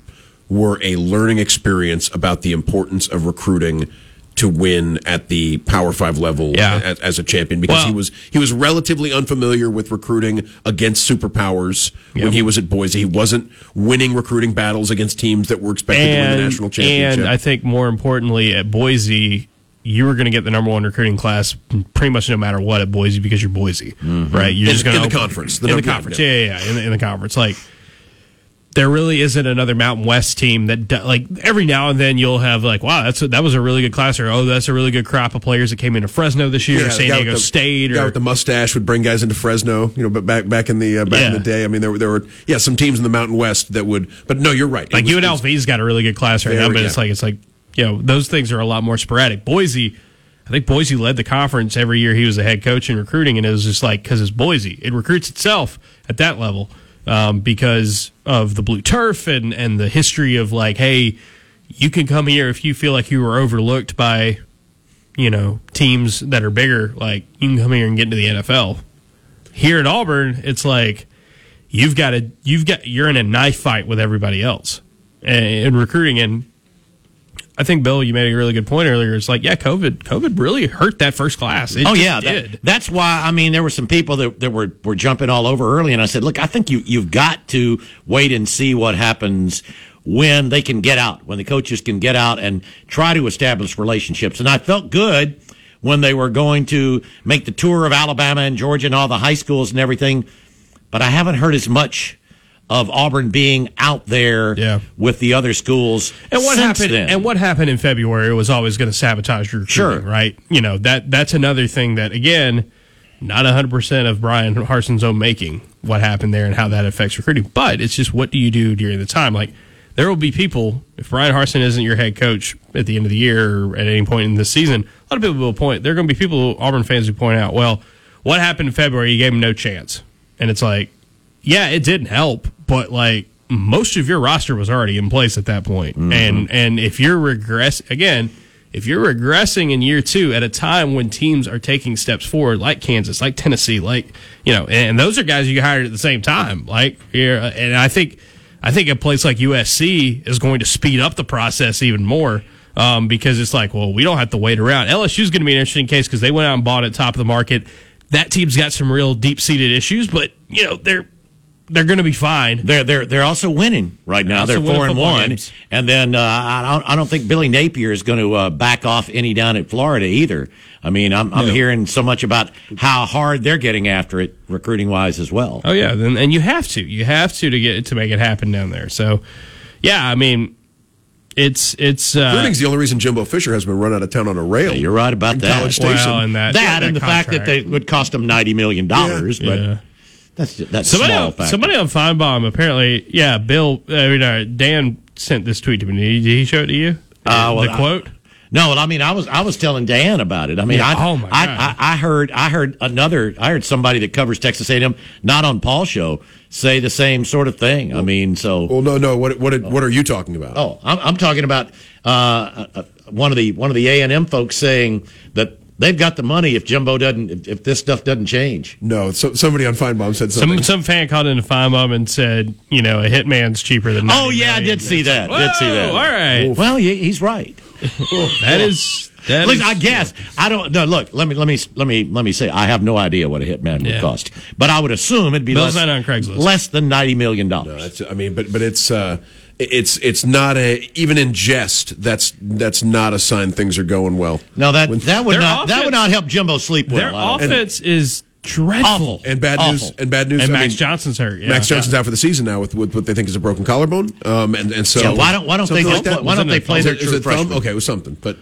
Speaker 2: were a learning experience about the importance of recruiting to win at the Power Five level
Speaker 3: Yeah.
Speaker 2: as, as a champion because he was he was relatively unfamiliar with recruiting against superpowers when he was at Boise. He wasn't winning recruiting battles against teams that were expected to win the national championship.
Speaker 3: And I think more importantly, at Boise, you were going to get the number one recruiting class pretty much no matter what at Boise because you're Boise, mm-hmm. right? You're
Speaker 2: In-
Speaker 3: just going
Speaker 2: in the conference. The
Speaker 3: in the
Speaker 2: yeah,
Speaker 3: conference,
Speaker 2: yeah.
Speaker 3: yeah, yeah, yeah, in the, in the conference. Like there really isn't another Mountain West team that like every now and then you'll have like, wow, that's a, that was a really good class, or oh, that's a really good crop of players that came into Fresno this year, or
Speaker 2: the
Speaker 3: San Diego
Speaker 2: with the,
Speaker 3: State,
Speaker 2: guy with the mustache would bring guys into Fresno. You know, but back back in the uh, back in the day, I mean, there were there were yeah some teams in the Mountain West that would. But no, you're right.
Speaker 3: Like
Speaker 2: was-
Speaker 3: UNLV's got a really good class right now, but it's like it's like you know those things are a lot more sporadic. Boise, I think Boise led the conference every year he was the head coach in recruiting, and it was just like because it's Boise, it recruits itself at that level um, because of the blue turf and and the history of like, hey, you can come here if you feel like you were overlooked by you know teams that are bigger. Like you can come here and get into the NFL. Here at Auburn, it's like you've got to you've got you're in a knife fight with everybody else in, in recruiting and I think Bill, you made a really good point earlier. It's like, yeah, COVID, COVID really hurt that first class. It
Speaker 1: Oh yeah,
Speaker 3: did.
Speaker 1: that, that's why. I mean, there were some people that, that were, were jumping all over early, and I said, "Look, I think you you've got to wait and see what happens when they can get out, when the coaches can get out and try to establish relationships." And I felt good when they were going to make the tour of Alabama and Georgia and all the high schools and everything, but I haven't heard as much of Auburn being out there
Speaker 3: Yeah.
Speaker 1: with the other schools.
Speaker 3: and what happened?
Speaker 1: then.
Speaker 3: And what happened in February was always going to sabotage your recruiting,
Speaker 1: Sure.
Speaker 3: right? You know that that's another thing that again, not hundred percent of Bryan Harsin's own making. What happened there and how that affects recruiting, but it's just what do you do during the time? Like there will be people if Bryan Harsin isn't your head coach at the end of the year or at any point in the season, a lot of people will point. There are going to be people Auburn fans who point out, well, what happened in February? You gave him no chance, and it's like, yeah, it didn't help, but like most of your roster was already in place at that point. and and if you're regress again, if you're regressing in year two at a time when teams are taking steps forward, like Kansas, like Tennessee, like you know, and those are guys you hired at the same time, like here, and I think I think a place like USC is going to speed up the process even more. Um, because it's like, well, we don't have to wait around. LSU's going to be an interesting case because they went out and bought at top of the market. That team's got some real deep seated issues, but you know they're they're going to be fine.
Speaker 1: They're they're they're also winning right now.
Speaker 3: Also
Speaker 1: They're four and one,
Speaker 3: games.
Speaker 1: and then uh, I don't I don't think Billy Napier is going to uh, back off any down at Florida either. I mean, I'm I'm
Speaker 2: No.
Speaker 1: hearing so much about how hard they're getting after it recruiting wise as well.
Speaker 3: Oh yeah, then and you have to, you have to to get to make it happen down there. So, yeah, I mean, it's it's uh,
Speaker 2: Recruiting's the only reason Jimbo Fisher has been run out of town on a rail.
Speaker 1: You're right about that.
Speaker 2: College Station.
Speaker 3: well, and that
Speaker 1: that
Speaker 3: yeah,
Speaker 1: and the fact that
Speaker 3: contract.
Speaker 1: they would cost them ninety million dollars, but
Speaker 3: Yeah.
Speaker 1: That's that's
Speaker 3: somebody
Speaker 1: small
Speaker 3: on, somebody on Finebaum apparently, yeah, Bill. I mean, uh, Dan sent this tweet to me. Did he, show it to you?
Speaker 1: Uh, well,
Speaker 3: the
Speaker 1: I-
Speaker 3: quote.
Speaker 1: No, well, I mean, I was I was telling Dan about it. I mean,
Speaker 3: Yeah,
Speaker 1: I,
Speaker 3: oh my
Speaker 1: I,
Speaker 3: God.
Speaker 1: I I heard I heard another I heard somebody that covers Texas A&M, not on Paul's show, say the same sort of thing. I mean, so
Speaker 2: Well, no, no. What what what are you talking about?
Speaker 1: oh, I'm, I'm talking about uh, uh, uh, one of the one of the A and M folks saying that they've got the money if Jimbo doesn't if, if this stuff doesn't change.
Speaker 2: No, so, somebody on Finebaum said something.
Speaker 3: Some some fan called in into Finebaum and said, you know, a hitman's cheaper than.
Speaker 1: Oh
Speaker 3: 90
Speaker 1: yeah, I did see that. did see that.
Speaker 3: Whoa, all right.
Speaker 1: Well, he, he's right.
Speaker 3: That is that
Speaker 1: Look,
Speaker 3: is-
Speaker 1: I guess I don't. No, look. Let me let me let me let me say. I have no idea what a hitman would
Speaker 3: Yeah.
Speaker 1: cost, but I would assume it'd be
Speaker 3: Bill's
Speaker 1: less,
Speaker 3: not on Craigslist.
Speaker 1: less than ninety million dollars.
Speaker 2: That's, I mean, but but it's uh, it's it's not a even in jest. That's that's not a sign things are going well.
Speaker 1: no, that that would
Speaker 3: Their
Speaker 1: not that would not help Jimbo sleep well.
Speaker 3: Their
Speaker 1: I don't-
Speaker 3: offense is dreadful.
Speaker 1: awful
Speaker 2: And bad news. And bad news.
Speaker 3: And
Speaker 2: I
Speaker 3: Max
Speaker 2: mean,
Speaker 3: Johnson's hurt. Yeah.
Speaker 2: Max Johnson's out for the season now with, with what they think is a broken collarbone. Um, and and so
Speaker 1: Yeah, why don't why don't they
Speaker 2: like that?
Speaker 1: why don't they play their
Speaker 2: it- is
Speaker 1: true freshman?
Speaker 2: Okay, it was something, but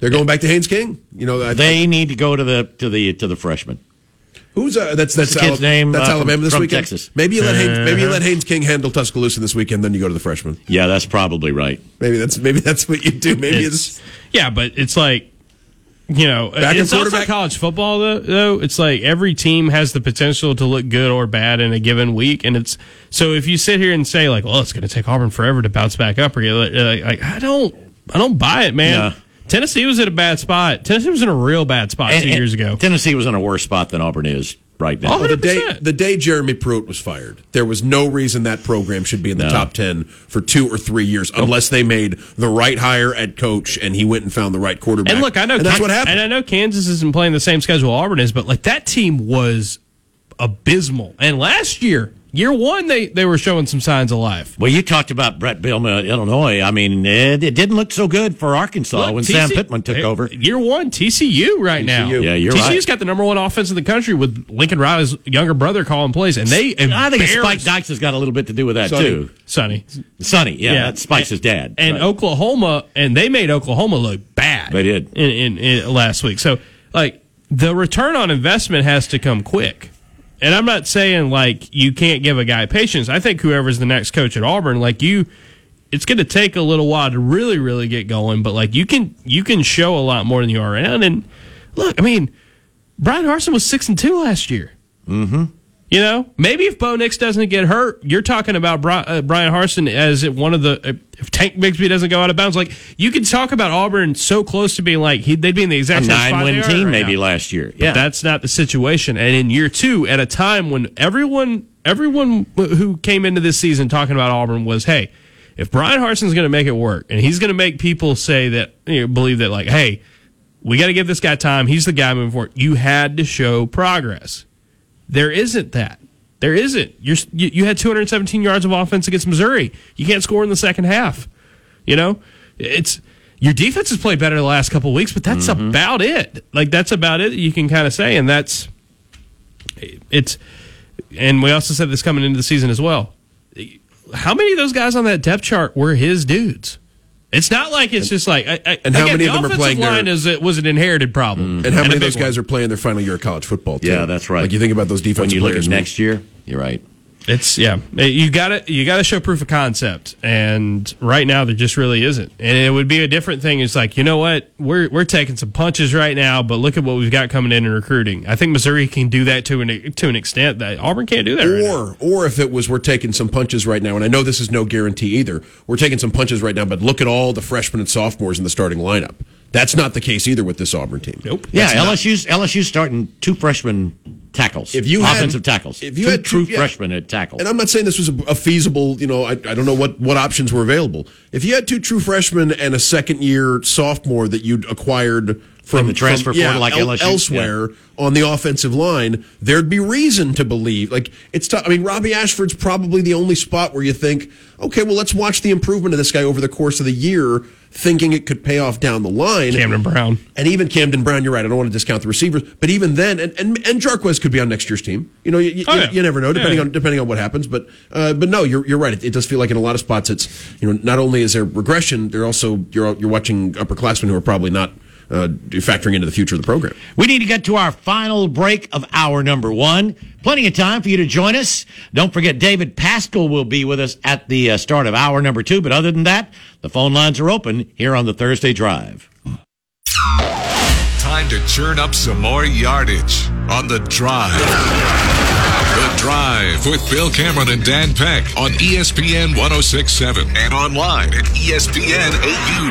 Speaker 2: they're going back to Haynes King. You know, I,
Speaker 1: They need to go to the to the to the freshman.
Speaker 2: Who's uh, that's that's
Speaker 1: kid's name,
Speaker 2: That's
Speaker 1: uh, from-
Speaker 2: Alabama this
Speaker 1: from
Speaker 2: weekend.
Speaker 1: Texas.
Speaker 2: Maybe you let Haynes, maybe
Speaker 3: Uh-huh.
Speaker 2: you let Haynes King handle Tuscaloosa this weekend, then you go to the freshman.
Speaker 1: Yeah, that's probably right.
Speaker 2: Maybe that's maybe that's what you do. Maybe it's,
Speaker 3: It's- yeah, but it's like you know,
Speaker 2: Back
Speaker 3: it's also
Speaker 2: quarterback-
Speaker 3: college football though, though. It's like every team has the potential to look good or bad in a given week, and it's so if you sit here and say like, "Well, it's going to take Auburn forever to bounce back up," or get like, like I don't, I don't buy it, man.
Speaker 1: Yeah.
Speaker 3: Tennessee was in a bad spot. Tennessee was in a real bad spot
Speaker 1: And-
Speaker 3: two
Speaker 1: and
Speaker 3: years ago.
Speaker 1: Tennessee was in a worse spot than Auburn is right now.
Speaker 2: Oh, well, the day the day Jeremy Pruitt was fired, there was no reason that program should be in the
Speaker 1: No.
Speaker 2: top ten for two or three years, unless they made the right hire at coach and he went and found the right quarterback.
Speaker 3: And look, I know
Speaker 2: and that's
Speaker 3: Kan-
Speaker 2: what happened.
Speaker 3: And I know Kansas isn't playing the same schedule Auburn is, but like that team was abysmal. And last year, year one, they they were showing some signs of life.
Speaker 1: Well, you talked about Brett Bielema, uh, Illinois. I mean, it, it didn't look so good for Arkansas
Speaker 3: Look,
Speaker 1: when Sam
Speaker 3: TC
Speaker 1: Pittman took eh, over.
Speaker 3: Year one, TCU right now.
Speaker 2: TCU.
Speaker 1: Yeah, you're
Speaker 3: TCU's
Speaker 1: right.
Speaker 3: got the number one offense in the country with Lincoln Riley's younger brother calling plays, and they
Speaker 1: I think Spike
Speaker 3: embarrassed
Speaker 1: Dykes has got a little bit to do with that
Speaker 2: Sonny.
Speaker 1: too.
Speaker 3: Sonny.
Speaker 1: Sonny, yeah, that's Spike's his dad.
Speaker 3: And
Speaker 1: Right.
Speaker 3: Oklahoma, and they made Oklahoma look bad.
Speaker 1: They did.
Speaker 3: in, in, in last week. So, like, the return on investment has to come quick. And I'm not saying like you can't give a guy patience. I think whoever's the next coach at Auburn, like you, it's going to take a little while to really, really get going. But like you can, you can show a lot more than you are around. And look, I mean, Bryan Harsin was six and two last year. Mm-hmm. You know, maybe if Bo Nix doesn't get hurt, you're talking about uh, Bryan Harsin as one of the. Uh, if Tank Bigsby doesn't go out of bounds, like you can talk about Auburn so close to being like he, they'd be in the exact same spot
Speaker 1: nine-win team
Speaker 3: right
Speaker 1: maybe
Speaker 3: now.
Speaker 1: last year.
Speaker 3: But
Speaker 1: Yeah,
Speaker 3: that's not the situation. And in year two, at a time when everyone everyone who came into this season talking about Auburn was, hey, if Bryan Harsin's going to make it work, and he's going to make people say that you know, believe that, like, hey, we got to give this guy time. He's the guy moving forward. You had to show progress. There isn't that. There isn't. You're, you you had 217 yards of offense against Missouri. You can't score in the second half. You know, it's your defense has played better the last couple weeks, but that's mm-hmm. about it. Like that's about it. You can kind of say, and that's it's. And we also said this coming into the season as well. How many of those guys on that depth chart were his dudes? It's not like it's just like. I, I,
Speaker 2: And how
Speaker 3: again,
Speaker 2: many
Speaker 3: the
Speaker 2: of them are
Speaker 3: offensive
Speaker 2: playing their-
Speaker 3: line is it was an inherited problem, mm.
Speaker 2: and how
Speaker 3: a
Speaker 2: many of those guys
Speaker 3: one.
Speaker 2: are playing their final year of college football? Too?
Speaker 1: yeah, that's right.
Speaker 2: Like you think about those
Speaker 1: when
Speaker 2: defensive
Speaker 1: you look
Speaker 2: players
Speaker 1: at next year, you're right.
Speaker 3: It's yeah. You got to you got to show proof of concept, and right now there just really isn't. And it would be a different thing. It's like you know what we're we're taking some punches right now, but look at what we've got coming in in recruiting. I think Missouri can do that to an to an extent that Auburn can't do that. right.
Speaker 2: Or, or if it was, we're taking some punches right now, and I know this is no guarantee either. We're taking some punches right now, but look at all the freshmen and sophomores in the starting lineup. That's not the case either with this Auburn team.
Speaker 3: Nope.
Speaker 1: Yeah,
Speaker 2: That's
Speaker 1: LSU's LSU's starting two freshman tackles.
Speaker 2: If you had-
Speaker 1: offensive tackles,
Speaker 2: if you
Speaker 1: two
Speaker 2: had
Speaker 1: true
Speaker 2: yeah.
Speaker 1: freshmen at tackle.
Speaker 2: And I'm not saying this was a, a feasible, you know, I, I don't know what, what options were available. If you had two true freshmen and a second year sophomore that you'd acquired from
Speaker 1: the transfer
Speaker 2: from,
Speaker 1: portal like LSU,
Speaker 2: elsewhere on the offensive line, there'd be reason to believe. Like it's tough. I mean, Robbie Ashford's probably the only spot where you think, okay, well, let's watch the improvement of this guy over the course of the year, thinking it could pay off down the line.
Speaker 3: Camden Brown.
Speaker 2: And even Camden Brown, you're right. I don't want to discount the receivers, but even then, and and, and Jarquez could be on next year's team. You know, you, you,
Speaker 3: Oh, yeah.
Speaker 2: you never know, depending
Speaker 3: Yeah.
Speaker 2: on depending on what happens. But uh, but no, you're you're right. It, it does feel like in a lot of spots, it's you know, not only is there regression, they're also you're you're watching upperclassmen who are probably not uh, factoring into the future of the program.
Speaker 1: We need to get to our final break of hour number one. Plenty of time for you to join us. Don't forget, David Paschall will be with us at the uh, start of hour number two. But other than that, the phone lines are open here on the Thursday Drive.
Speaker 7: Time to churn up some more yardage on the drive. Drive with Bill Cameron and Dan Peck on ESPN 1067 and online at ESPNAU.com.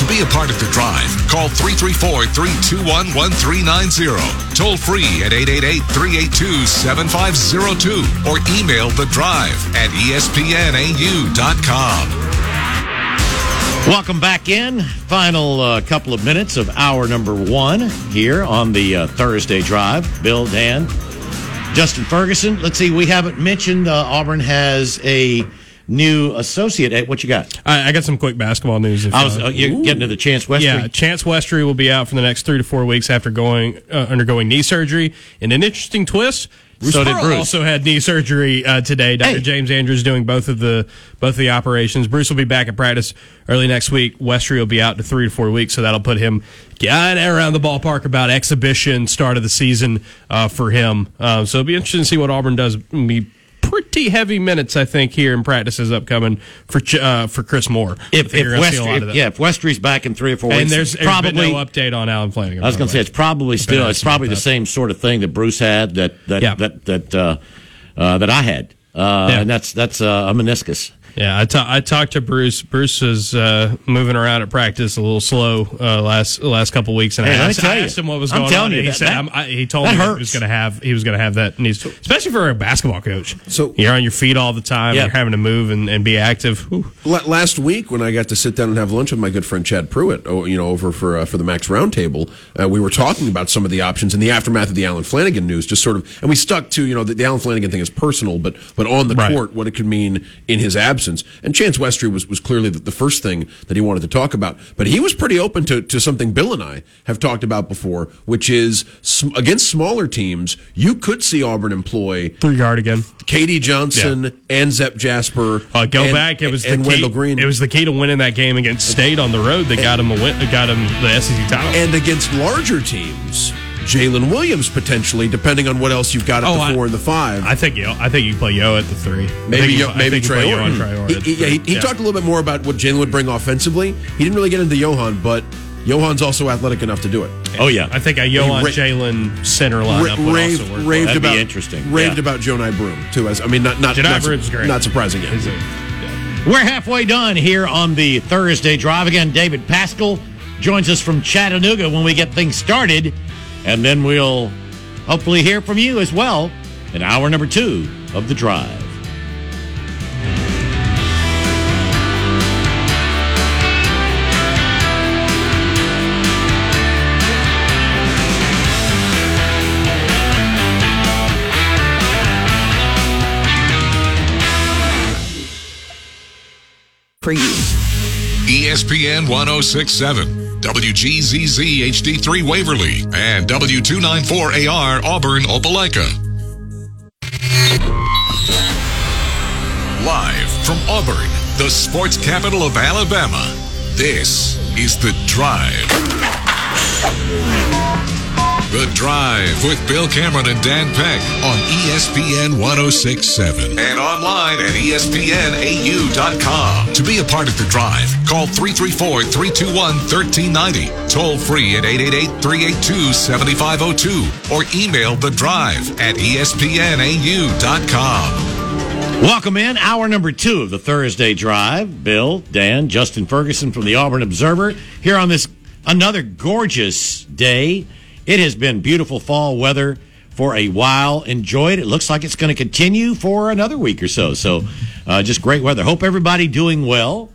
Speaker 7: To be a part of the drive, call 334 321 1390. Toll free at 888 382 7502 or email the drive at ESPNAU.com.
Speaker 1: Welcome back in. Final uh, couple of minutes of hour number one here on the uh, Thursday Drive. Bill, Dan, Justin Ferguson. Let's see, we haven't mentioned uh, Auburn has a new associate. What you got?
Speaker 3: I, I got some quick basketball news. If,
Speaker 1: I was
Speaker 3: uh,
Speaker 1: uh, you getting to the Chance Westry.
Speaker 3: Yeah, Chance Westry will be out for the next three to four weeks after going uh, undergoing knee surgery. In an interesting twist, Bruce
Speaker 1: So did Bruce.
Speaker 3: also had knee surgery uh, today. Dr.
Speaker 1: Hey.
Speaker 3: James Andrews doing both of the both of the operations. Bruce will be back at practice early next week. Westry will be out to three to four weeks, so that'll put him kind of around the ballpark about exhibition start of the season uh, for him. Uh, so it'll be interesting to see what Auburn does. Be pretty heavy minutes, I think, here in practices upcoming for uh, for Chris Moore.
Speaker 1: If, if,
Speaker 3: you're gonna see a
Speaker 1: Westry, if- yeah, if Westry's back in three or four
Speaker 3: And
Speaker 1: weeks,
Speaker 3: there's, there's
Speaker 1: probably
Speaker 3: no update on Allen Flanigan.
Speaker 1: I was going to say it's probably still it's probably the
Speaker 3: that.
Speaker 1: same sort of thing that Bruce had that that
Speaker 3: Yeah.
Speaker 1: that that uh, uh, that I had, uh,
Speaker 3: Yeah.
Speaker 1: and that's that's uh, a meniscus.
Speaker 3: Yeah, I ta- I talked to Bruce. Bruce was uh, moving around at practice a little slow uh, last last couple weeks, and
Speaker 1: Hey,
Speaker 3: I, asked, I asked him what was
Speaker 1: I'm
Speaker 3: going on.
Speaker 1: you,
Speaker 3: he
Speaker 1: that-
Speaker 3: said
Speaker 1: that-
Speaker 3: I'm, I, he told me he was going to have he was going to have that needs, especially for a basketball coach.
Speaker 2: So-
Speaker 3: you're on your feet all the time.
Speaker 1: Yeah.
Speaker 3: You're having to move and, and be active. Whew.
Speaker 2: Last week, when I got to sit down and have lunch with my good friend Chad Pruitt, oh, you know, over for uh, for the Max Roundtable, uh, we were talking about some of the options in the aftermath of the Allen Flanigan news. Just sort of, and we stuck to you know the, the Allen Flanigan thing is personal, but but on the
Speaker 3: Right.
Speaker 2: court, what it could mean in his absence. And Chance Westry was was clearly the, the first thing that he wanted to talk about, but he was pretty open to to something Bill and I have talked about before, which is sm- against smaller teams, you could see Auburn employ
Speaker 3: Three guard again.
Speaker 2: KD Johnson and Zep Jasper.
Speaker 3: Uh, go
Speaker 2: and-
Speaker 3: back. It was the
Speaker 2: and
Speaker 3: key.
Speaker 2: Wendell Green.
Speaker 3: It was the key to winning that game against State on the road that got him a win, got him the SEC title.
Speaker 2: and against larger teams, Jaylin Williams potentially, depending on what else you've got at
Speaker 3: Oh,
Speaker 2: the
Speaker 3: I-
Speaker 2: four and the five.
Speaker 3: I think Yo. I think you play Yo at the three.
Speaker 2: Maybe
Speaker 3: you-
Speaker 2: Yo, maybe
Speaker 3: think
Speaker 2: Trey
Speaker 3: Yo
Speaker 2: Orton.
Speaker 3: on Trey
Speaker 2: He, he- yeah, he,
Speaker 3: three.
Speaker 2: he talked a little bit more about what Jaylin would bring offensively. He didn't really get into Yohan, but Yohan's also athletic enough to do it.
Speaker 1: Oh yeah,
Speaker 3: I think a Yo on
Speaker 2: Ra-
Speaker 3: Jalen center
Speaker 2: Ra-
Speaker 3: lineup would
Speaker 2: raved,
Speaker 3: also work.
Speaker 2: raved
Speaker 1: That'd be
Speaker 2: about
Speaker 1: interesting,
Speaker 2: Raved
Speaker 1: yeah.
Speaker 2: about Johni Broome too. As I mean, not not not, su-
Speaker 3: great.
Speaker 2: not surprising yet.
Speaker 3: He's a-
Speaker 1: We're halfway done here on the Thursday drive. Again, David Paschall joins us from Chattanooga when we get things started. And then we'll hopefully hear from you as well in hour number two of the drive.
Speaker 6: For you.
Speaker 7: ESPN 1067, WGZZ HD3 Waverly, and W294AR Auburn Opelika. Live from Auburn, the sports capital of Alabama, this is The Drive. The Drive with Bill Cameron and Dan Peck on ESPN 1067 and online at ESPNAU.com. To be a part of The Drive, call 334 321 1390, toll free at 888 382 7502, or email The Drive at ESPNAU.com.
Speaker 1: Welcome in hour number two of the Thursday drive. Bill, Dan, Justin Ferguson from the Auburn Observer here on this another gorgeous day. It has been beautiful fall weather for a while. Enjoy it. It looks like it's going to continue for another week or so. So, uh, just great weather. Hope everybody doing well,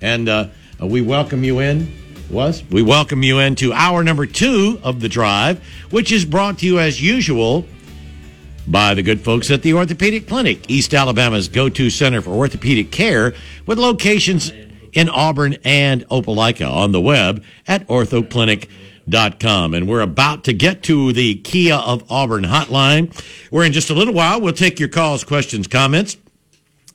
Speaker 1: and uh, we welcome you in. Was we welcome you into hour number two of the drive, which is brought to you as usual by the good folks at the Orthopedic Clinic, East Alabama's go to center for orthopedic care, with locations in Auburn and Opelika on the web at orthoclinic.com. .Com and we're about to get to the Kia of Auburn hotline, where in just a little while we'll take your calls, questions, comments.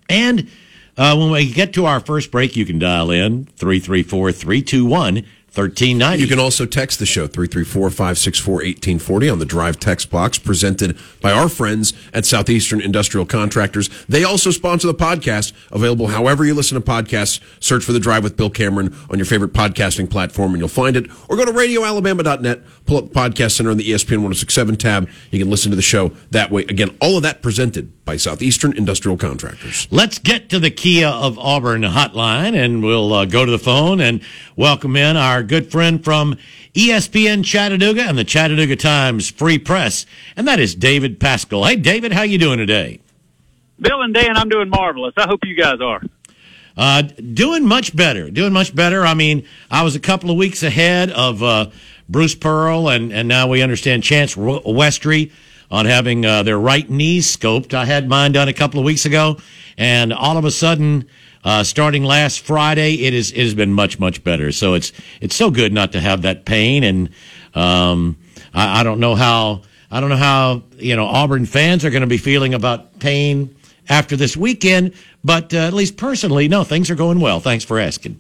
Speaker 1: And uh, when we get to our first break, you can dial in 334 321 1390.
Speaker 2: You can also text the show 334-564-1840 on the Drive text box presented by our friends at Southeastern Industrial Contractors. They also sponsor the podcast, available however you listen to podcasts. Search for The Drive with Bill Cameron on your favorite podcasting platform and you'll find it. Or go to radioalabama.net, pull up the podcast center on the ESPN 1067 tab. You can listen to the show that way. Again, all of that presented by Southeastern Industrial Contractors.
Speaker 1: Let's get to the Kia of Auburn hotline and we'll uh, go to the phone and welcome in our good friend from ESPN Chattanooga and the Chattanooga Times Free Press, and that is David Paschall. Hey, David, how you doing today?
Speaker 9: Bill and Dan, I'm doing marvelous. I hope you guys are.
Speaker 1: Uh, doing much better. Doing much better. I mean, I was a couple of weeks ahead of uh, Bruce Pearl, and, and now we understand Chance Westry on having uh, their right knees scoped. I had mine done a couple of weeks ago, and all of a sudden, uh, starting last Friday, it is it has been much much better. So it's it's so good not to have that pain, and um, I, I don't know how I don't know how you know Auburn fans are going to be feeling about pain after this weekend, but uh, at least personally, no, things are going well. Thanks for asking.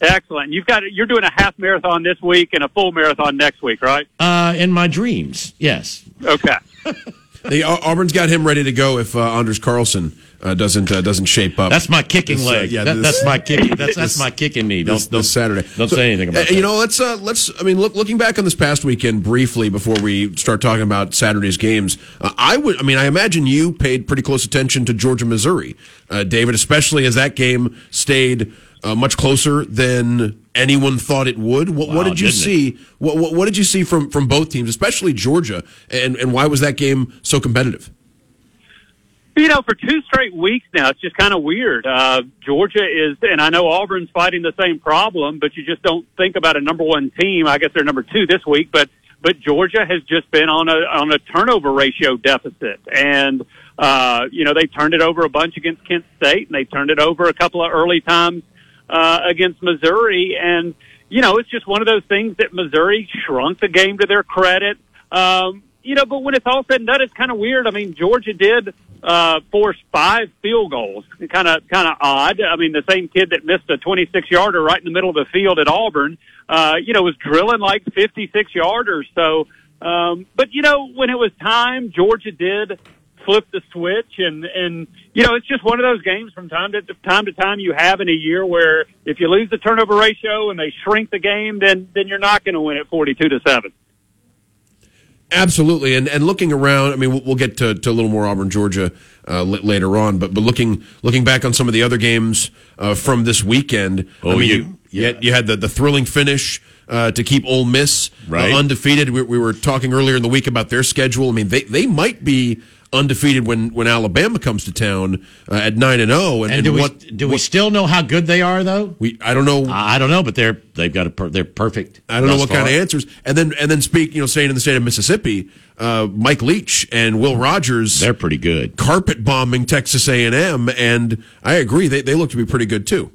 Speaker 9: Excellent. You've got you're doing a half marathon this week and a full marathon next week, right?
Speaker 1: Uh, in my dreams, yes.
Speaker 9: Okay.
Speaker 2: They, Au- Auburn's got him ready to go if uh, Anders Carlson uh, doesn't uh, doesn't shape up.
Speaker 1: That's my kicking
Speaker 2: This, uh,
Speaker 1: leg.
Speaker 2: yeah,
Speaker 1: That-
Speaker 2: this-
Speaker 1: that's my kicking. That's that's my kicking knee. Don't
Speaker 2: this,
Speaker 1: don't
Speaker 2: Saturday.
Speaker 1: Don't
Speaker 2: So,
Speaker 1: say anything about
Speaker 2: uh,
Speaker 1: that.
Speaker 2: You know, let's uh, let's. I mean, look, looking back on this past weekend briefly before we start talking about Saturday's games, uh, I would. I mean, I imagine you paid pretty close attention to Georgia, Missouri, uh, David, especially as that game stayed uh, much closer than anyone thought it would. What, what did you see? What, what, what did you see from from both teams, especially Georgia, and and why was that game so competitive?
Speaker 9: You know, for two straight weeks now, it's just kind of weird. Uh, Georgia is, and I know Auburn's fighting the same problem, but you just don't think about a number one team. I guess they're number two this week, but but Georgia has just been on a on a turnover ratio deficit, and uh, you know they turned it over a bunch against Kent State, and they turned it over a couple of early times uh, against Missouri, and you know it's just one of those things that Missouri shrunk the game to their credit. Um, you know, but when it's all said and done, it's kind of weird. I mean, Georgia did uh, force five field goals. Kind of, kind of odd. I mean, the same kid that missed a 26 yarder right in the middle of the field at Auburn, uh, you know, was drilling like 56 yarders. So, um, but you know, when it was time, Georgia did flip the switch, and and you know, it's just one of those games from time to time to time you have in a year where if you lose the turnover ratio and they shrink the game, then then you're not going to win at 42 to seven.
Speaker 2: Absolutely, and and looking around, I mean, we'll, we'll get to, to a little more Auburn, Georgia uh, l- later on, but but looking looking back on some of the other games uh, from this weekend,
Speaker 1: Oh,
Speaker 2: I mean,
Speaker 1: you-
Speaker 2: had, you had the, the thrilling finish uh, to keep Ole Miss uh,
Speaker 1: Right.
Speaker 2: undefeated. We, we were talking earlier in the week about their schedule. I mean, they they might be undefeated when when Alabama comes to town uh, at nine and zero.
Speaker 1: and do we
Speaker 2: what
Speaker 1: do we still know how good they are though?
Speaker 2: we I don't know.
Speaker 1: I don't know, but they're they've got a per, they're perfect.
Speaker 2: I don't know
Speaker 1: thus
Speaker 2: what kind of answers. And then and then speak, you know, saying in the state of Mississippi, uh, Mike Leach and Will Rogers
Speaker 1: They're pretty good.
Speaker 2: carpet bombing Texas A&M and I agree they they look to be pretty good too.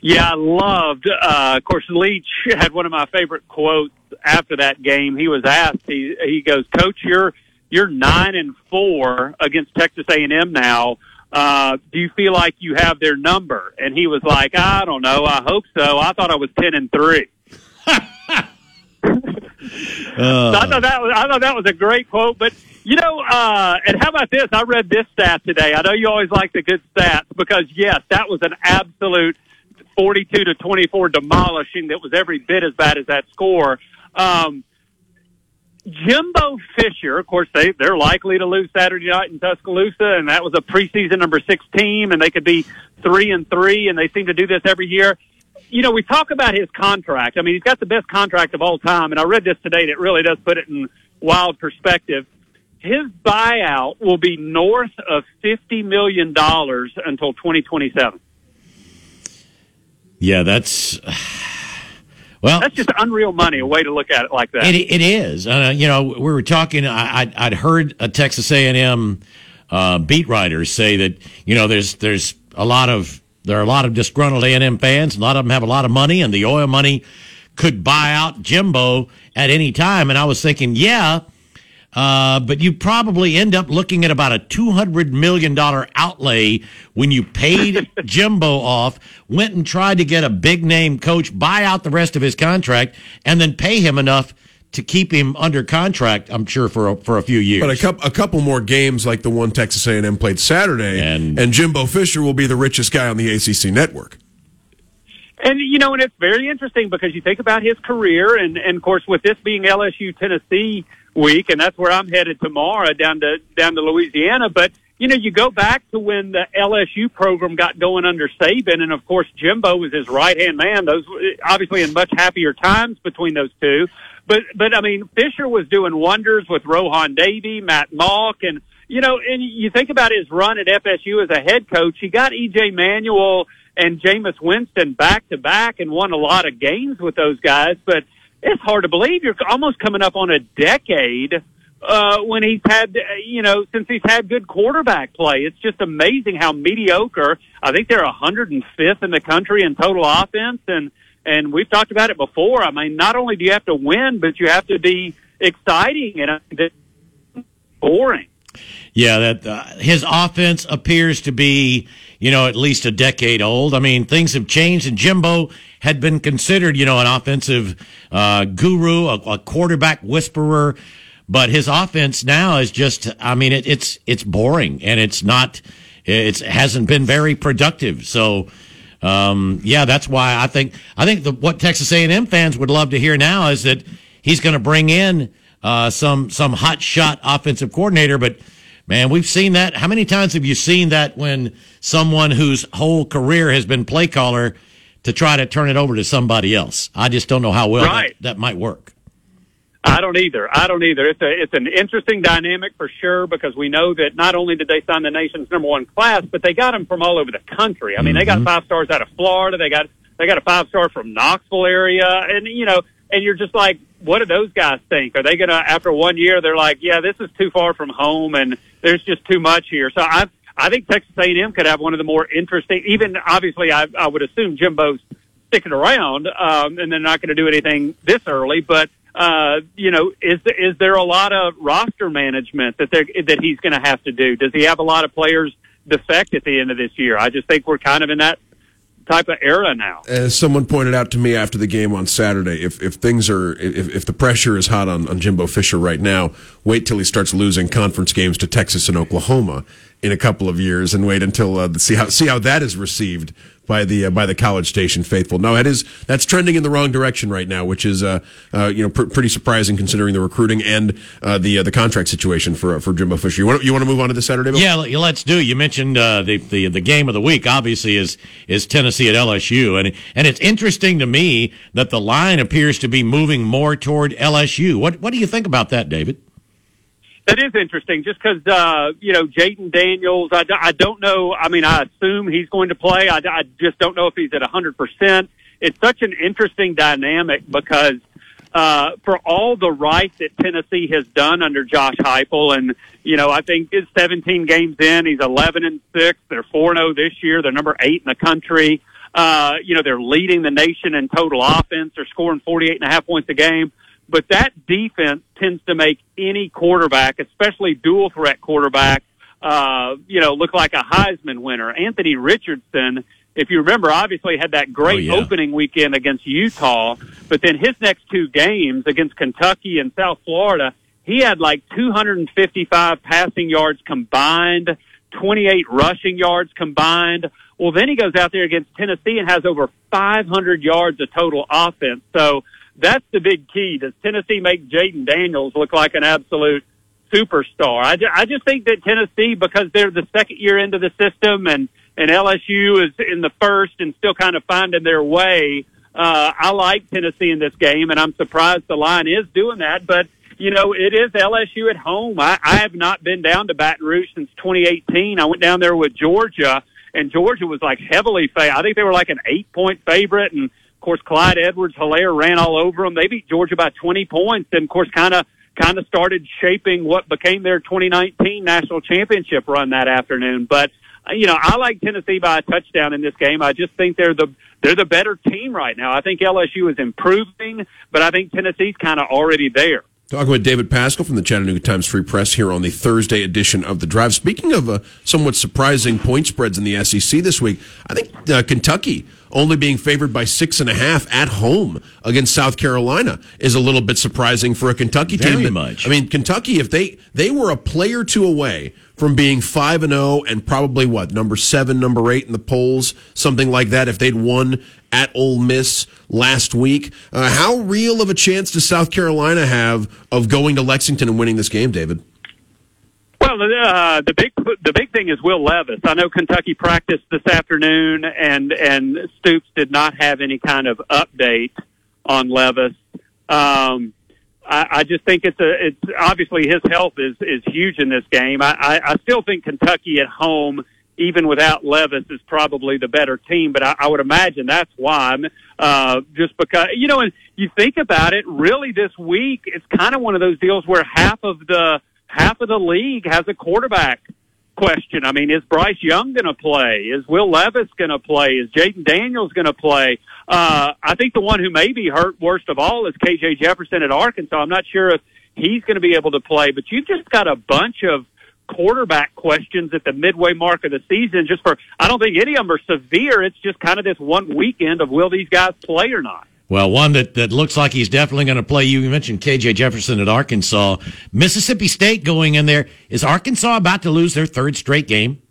Speaker 9: Yeah, I loved. Uh, of course, Leach had one of my favorite quotes after that game. He was asked. He he goes, "Coach, you're you're nine and four against Texas A and M now. Uh, do you feel like you have their number?" And he was like, "I don't know. I hope so. I thought I was ten and three. So I thought that was I thought that was a great quote. But you know, uh, and how about this? I read this stat today. I know you always like the good stats because yes, that was an absolute forty-two to twenty-four demolishing. That was every bit as bad as that score. Um, Jimbo Fisher, of course, they they're likely to lose Saturday night in Tuscaloosa, and that was a preseason number six team, and they could be three and three, and they seem to do this every year you know, we talk about his contract. I mean, he's got the best contract of all time, and I read this today that really does put it in wild perspective. His buyout will be north of fifty million dollars until twenty twenty seven.
Speaker 1: Yeah, that's well.
Speaker 9: That's just unreal money. A way to look at it like that.
Speaker 1: It, it is. Uh, you know, we were talking. I, I'd, I'd heard a Texas A and M uh, beat writers say that you know there's there's a lot of there are a lot of disgruntled A and M fans. A lot of them have a lot of money, and the oil money could buy out Jimbo at any time. And I was thinking, yeah. Uh, but you probably end up looking at about a $200 million outlay when you paid Jimbo off, went and tried to get a big name coach, buy out the rest of his contract, and then pay him enough to keep him under contract, I'm sure, for a, for a few years.
Speaker 2: But a couple a couple more games like the one Texas A&M played Saturday
Speaker 1: And-
Speaker 2: and Jimbo Fisher will be the richest guy on the ACC network.
Speaker 9: And you know, and it's very interesting because you think about his career, and and of course, with this being LSU Tennessee week, and that's where I'm headed tomorrow down to down to Louisiana. But you know, you go back to when the LSU program got going under Saban, and of course, Jimbo was his right hand man. Those obviously in much happier times between those two. But but I mean, Fisher was doing wonders with Rohan Davey, Matt Mauck, and you know, and you think about his run at FSU as a head coach. He got EJ Manuel and Jameis Winston back to back and won a lot of games with those guys. But it's hard to believe you're almost coming up on a decade uh, when he's had, uh, you know, since he's had good quarterback play. It's just amazing how mediocre. I think they're 105th in the country in total offense, and and we've talked about it before. I mean, not only do you have to win, but you have to be exciting and boring.
Speaker 1: Yeah, that uh, his offense appears to be, you know, at least a decade old. I mean, things have changed, and Jimbo had been considered, you know, an offensive uh, guru, a, a quarterback whisperer, but his offense now is just, I mean, it, it's it's boring, and it's not. it hasn't been very productive. So, um, yeah, that's why I think I think the, what Texas A&M fans would love to hear now is that he's going to bring in uh, some some hot shot offensive coordinator. But man, we've seen that. How many times have you seen that when someone whose whole career has been play caller to try to turn it over to somebody else? I just don't know how well
Speaker 9: Right.
Speaker 1: that, that might work.
Speaker 9: I don't either. I don't either. It's a it's an interesting dynamic for sure because we know that not only did they sign the nation's number one class, but they got them from all over the country. I mean, they got mm-hmm. five stars out of Florida. They got they got a five star from Knoxville area, and you know, and you're just like, what do those guys think? Are they gonna after one year? They're like, yeah, this is too far from home, and there's just too much here. So I I think Texas A&M could have one of the more interesting. Even obviously, I I would assume Jimbo's sticking around, um, and they're not going to do anything this early. But uh, you know, is is there a lot of roster management that that he's going to have to do? Does he have a lot of players defect at the end of this year? I just think we're kind of in that type of era now.
Speaker 2: As someone pointed out to me after the game on Saturday, if, if things are if, if the pressure is hot on, on Jimbo Fisher right now, wait till he starts losing conference games to Texas and Oklahoma in a couple of years, and wait until uh, see how see how that is received by the uh, by the College Station faithful. No, that is that's trending in the wrong direction right now, which is uh, uh you know pr- pretty surprising considering the recruiting and uh, the uh, the contract situation for for Jimbo Fisher. You want you want to move on to the Saturday? Bill?
Speaker 1: Yeah, let- let's do. You mentioned uh, the, the the game of the week. Obviously, is is Tennessee at LSU, and and it's interesting to me that the line appears to be moving more toward LSU. What what do you think about that, David?
Speaker 9: That is interesting, just because uh, you know Jayden Daniels. I, I don't know. I mean, I assume he's going to play. I, I just don't know if he's at a hundred percent. It's such an interesting dynamic because uh, for all the right that Tennessee has done under Josh Heupel, and you know, I think it's 17 games in. He's 11 and six. They're 4 0 this year. They're number eight in the country. Uh, you know, they're leading the nation in total offense. They're scoring 48 and a half points a game. But that defense tends to make any quarterback, especially dual threat quarterback, uh, you know, look like a Heisman winner. Anthony Richardson, if you remember, obviously had that great
Speaker 1: Oh, yeah.
Speaker 9: opening weekend against Utah, but then his next two games against Kentucky and South Florida, he had like 255 passing yards combined, 28 rushing yards combined. Well, then he goes out there against Tennessee and has over 500 yards of total offense. So that's the big key. Does Tennessee make Jayden Daniels look like an absolute superstar? I, ju- I just think that Tennessee, because they're the second year into the system and, and LSU is in the first and still kind of finding their way, uh, I like Tennessee in this game, and I'm surprised the line is doing that. But you know, it is LSU at home. I, I have not been down to Baton Rouge since 2018. I went down there with Georgia, and Georgia was like heavily favored. I think they were like an eight point favorite, and course Clyde Edwards Helaire ran all over them. They beat Georgia by 20 points, and of course kind of kind of started shaping what became their 2019 national championship run that afternoon. But uh, you know, I like Tennessee by a touchdown in this game. I just think they're the they're the better team right now. I think LSU is improving, but I think Tennessee's kind of already there.
Speaker 2: Talking with David Paschall from the Chattanooga Times Free Press here on the Thursday edition of the Drive. Speaking of uh, somewhat surprising point spreads in the SEC this week, I think uh, Kentucky only being favored by six and a half at home against South Carolina is a little bit surprising for a Kentucky team.
Speaker 1: Very
Speaker 2: that-
Speaker 1: much.
Speaker 2: I mean, Kentucky, if they they were a play or two away from being five and zero and probably what number seven, number eight in the polls, something like that. If they'd won at Ole Miss last week, uh, how real of a chance does South Carolina have of going to Lexington and winning this game, David?
Speaker 9: Well, uh, the big the big thing is Will Levis. I know Kentucky practiced this afternoon, and and Stoops did not have any kind of update on Levis. Um, I, I just think it's a it's obviously his health is is huge in this game. I, I, I still think Kentucky at home, even without Levis, is probably the better team. But I, I would imagine that's why. Uh, just because you know, and you think about it, really this week it's kind of one of those deals where half of the half of the league has a quarterback question. I mean, is Bryce Young going to play? Is Will Levis going to play? Is Jayden Daniels going to play? Uh, I think the one who may be hurt worst of all is KJ Jefferson at Arkansas. I'm not sure if he's going to be able to play, but you've just got a bunch of quarterback questions at the midway mark of the season just for, I don't think any of them are severe. It's just kind of this one weekend of will these guys play or not?
Speaker 1: Well, one that, that looks like he's definitely going to play. You You mentioned KJ Jefferson at Arkansas. Mississippi State going in there. Is Arkansas about to lose their third straight game?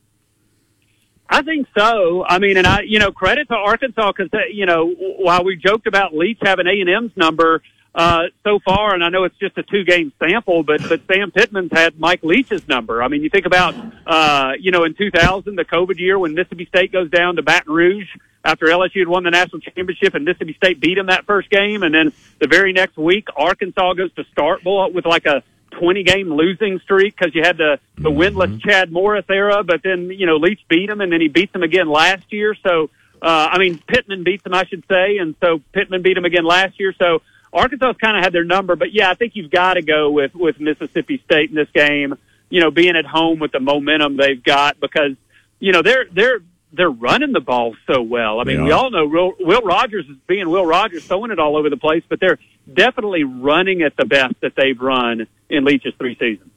Speaker 9: I think so. I mean, and I, you know, credit to Arkansas because you know, while we joked about Leach having A and M's number uh, so far, and I know it's just a two game sample, but but Sam Pittman's had Mike Leach's number. I mean, you think about, uh, you know, in 2000, the COVID year when Mississippi State goes down to Baton Rouge after LSU had won the national championship and Mississippi State beat them that first game, and then the very next week, Arkansas goes to Starkville with like a 20 game losing streak because you had the, the winless Chad Morris era, but then, you know, Leach beat him and then he beat them again last year. So, uh, I mean, Pittman beats them, I should say. And so Pittman beat him again last year. So Arkansas's kind of had their number, but yeah, I think you've got to go with, with Mississippi State in this game, you know, being at home with the momentum they've got because, you know, they're, they're, they're running the ball so well. I mean, we all know Will, Will Rogers is being Will Rogers, throwing it all over the place, but they're definitely running at the best that they've run in Leach's three seasons.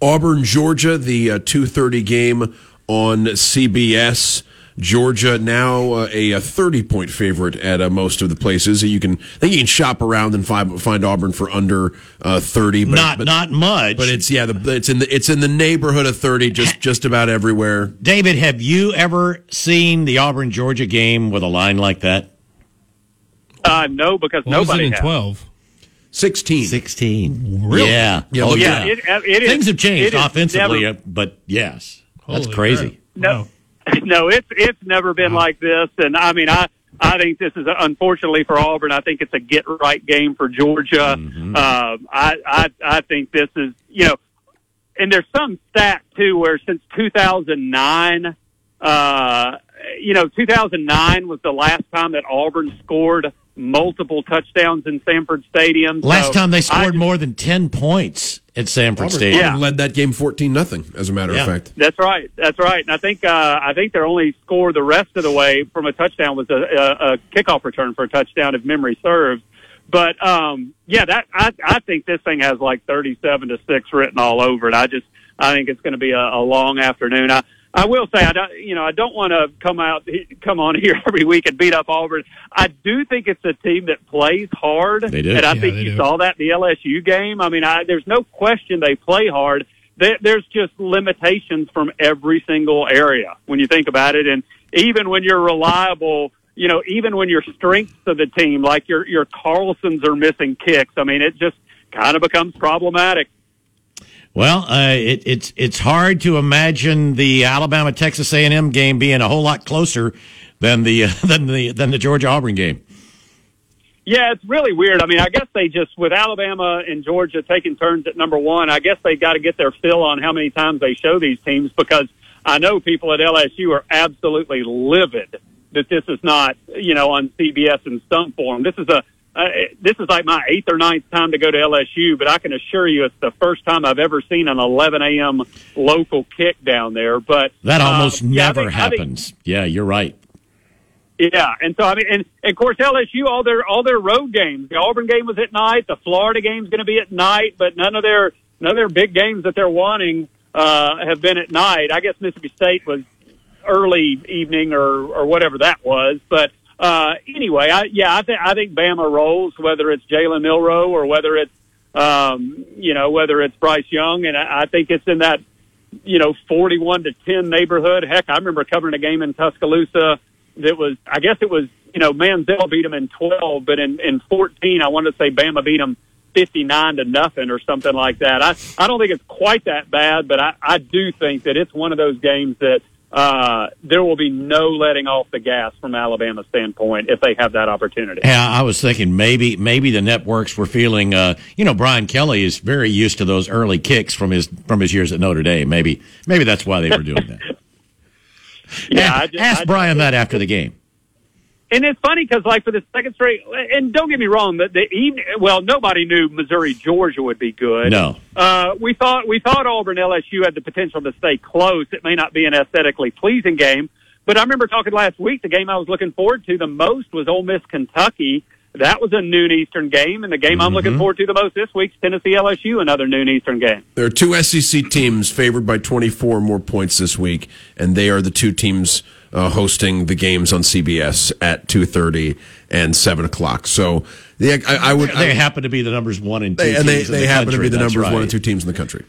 Speaker 2: Auburn, Georgia, the uh, 2:30 game on CBS. Georgia now uh, a, a 30 point favorite at uh, most of the places. You can I think you can shop around and find find Auburn for under uh, 30, but
Speaker 1: not
Speaker 2: but,
Speaker 1: not much.
Speaker 2: but it's yeah, the, it's in the it's in the neighborhood of 30 just just about everywhere.
Speaker 1: David, have you ever seen the Auburn Georgia game with a line like that?
Speaker 9: Uh, no, because
Speaker 3: What was it in
Speaker 9: has.
Speaker 3: 12?
Speaker 2: 16.
Speaker 1: 16.
Speaker 3: Really?
Speaker 1: Yeah.
Speaker 2: Yeah,
Speaker 1: oh,
Speaker 2: look
Speaker 1: yeah.
Speaker 2: at
Speaker 9: It, it is-
Speaker 1: Things have changed offensively,
Speaker 9: never-
Speaker 1: uh, but yes. That's
Speaker 3: Holy
Speaker 1: crazy.
Speaker 3: crap.
Speaker 9: No, no, it's it's never been like this, and I mean, I I think this is unfortunately for Auburn. I think it's a get right game for Georgia.
Speaker 1: Mm-hmm.
Speaker 9: Uh, I I I think this is you know, and there's some stat too where since 2009, uh, you know, 2009 was the last time that Auburn scored multiple touchdowns in Sanford Stadium.
Speaker 1: Last
Speaker 9: So
Speaker 1: time they scored
Speaker 9: just-
Speaker 1: more than 10 points at Sanford
Speaker 2: Auburn,
Speaker 1: Stadium.
Speaker 9: Yeah.
Speaker 2: led that game 14 nothing as a matter
Speaker 1: Yeah.
Speaker 2: of fact.
Speaker 9: That's right. That's right. And I think uh, I think their only score the rest of the way from a touchdown was a, a, a kickoff return for a touchdown, if memory serves. But um, yeah, that I, I think this thing has like thirty-seven to six written all over it. I just I think it's going to be a, a long afternoon. I I will say I don't you know I don't want to come out come on here every week and beat up Auburn. I do think it's a team that plays hard.
Speaker 1: They do.
Speaker 9: and I
Speaker 3: Yeah,
Speaker 9: think you
Speaker 3: do.
Speaker 9: saw that in the LSU game. I mean, I, there's no question they play hard there, there's just limitations from every single area when you think about it. And even when you're reliable, you know, even when your strengths of the team, like your, your Carlsons are missing kicks, I mean, it just kind of becomes problematic.
Speaker 1: Well, uh, it, it's it's hard to imagine the Alabama Texas A and M game being a whole lot closer than the than the than the Georgia Auburn game.
Speaker 9: Yeah, it's really weird. I mean, I guess they just, with Alabama and Georgia taking turns at number one, I guess they got to get their fill on how many times they show these teams because I know people at LSU are absolutely livid that this is not, you know, on CBS in some form. This is a, uh, this is like my eighth or ninth time to go to LSU, but I can assure you it's the first time I've ever seen an 11 a.m. local kick down there. But
Speaker 1: That
Speaker 9: uh,
Speaker 1: almost
Speaker 9: yeah, I
Speaker 1: never
Speaker 9: think- I
Speaker 1: happens. yeah, you're right.
Speaker 9: yeah, and so I mean, and, and of course LSU all their all their road games. The Auburn game was at night. The Florida game's going to be at night, but none of their none of their big games that they're wanting uh, have been at night. I guess Mississippi State was early evening or or whatever that was, but uh, anyway, I, yeah, I think I think Bama rolls whether it's Jalen Milroe or whether it's um, you know whether it's Bryce Young, and I, I think it's in that you know, 41 to 10 neighborhood. Heck, I remember covering a game in Tuscaloosa that was, I guess it was, you know, Manziel beat them in 12, but in, in 14, I wanted to say Bama beat them 59 to nothing or something like that. I, I don't think it's quite that bad, but I, I do think that it's one of those games that, uh, there will be no letting off the gas from Alabama's standpoint if they have that opportunity.
Speaker 1: Yeah, I was thinking maybe maybe the networks were feeling. Uh, you know, Brian Kelly is very used to those early kicks from his from his years at Notre Dame. Maybe maybe that's why they were doing that.
Speaker 9: Yeah,
Speaker 1: ask,
Speaker 9: I just-
Speaker 1: ask Brian that after the game.
Speaker 9: And it's funny because, like, for the second straight, and don't get me wrong, the, the evening, well, nobody knew Missouri Georgia would be good.
Speaker 1: No.
Speaker 9: uh, we thought we thought Auburn LSU had the potential to stay close. It may not be an aesthetically pleasing game, but I remember talking last week. The game I was looking forward to the most was Ole Miss Kentucky. That was a noon Eastern game, and the game I'm looking forward to the most this week's Tennessee LSU, another noon Eastern game.
Speaker 2: There are two SEC teams favored by 24 more points this week, and they are the two teams uh, hosting the games on CBS at 2:30 and 7 o'clock. So, yeah, I, I would.
Speaker 1: They
Speaker 2: I,
Speaker 1: happen to be the numbers one and two,
Speaker 2: they, and they,
Speaker 1: teams in
Speaker 2: they
Speaker 1: the
Speaker 2: happen to
Speaker 1: country.
Speaker 2: be the
Speaker 1: That's
Speaker 2: numbers one and two teams in the country.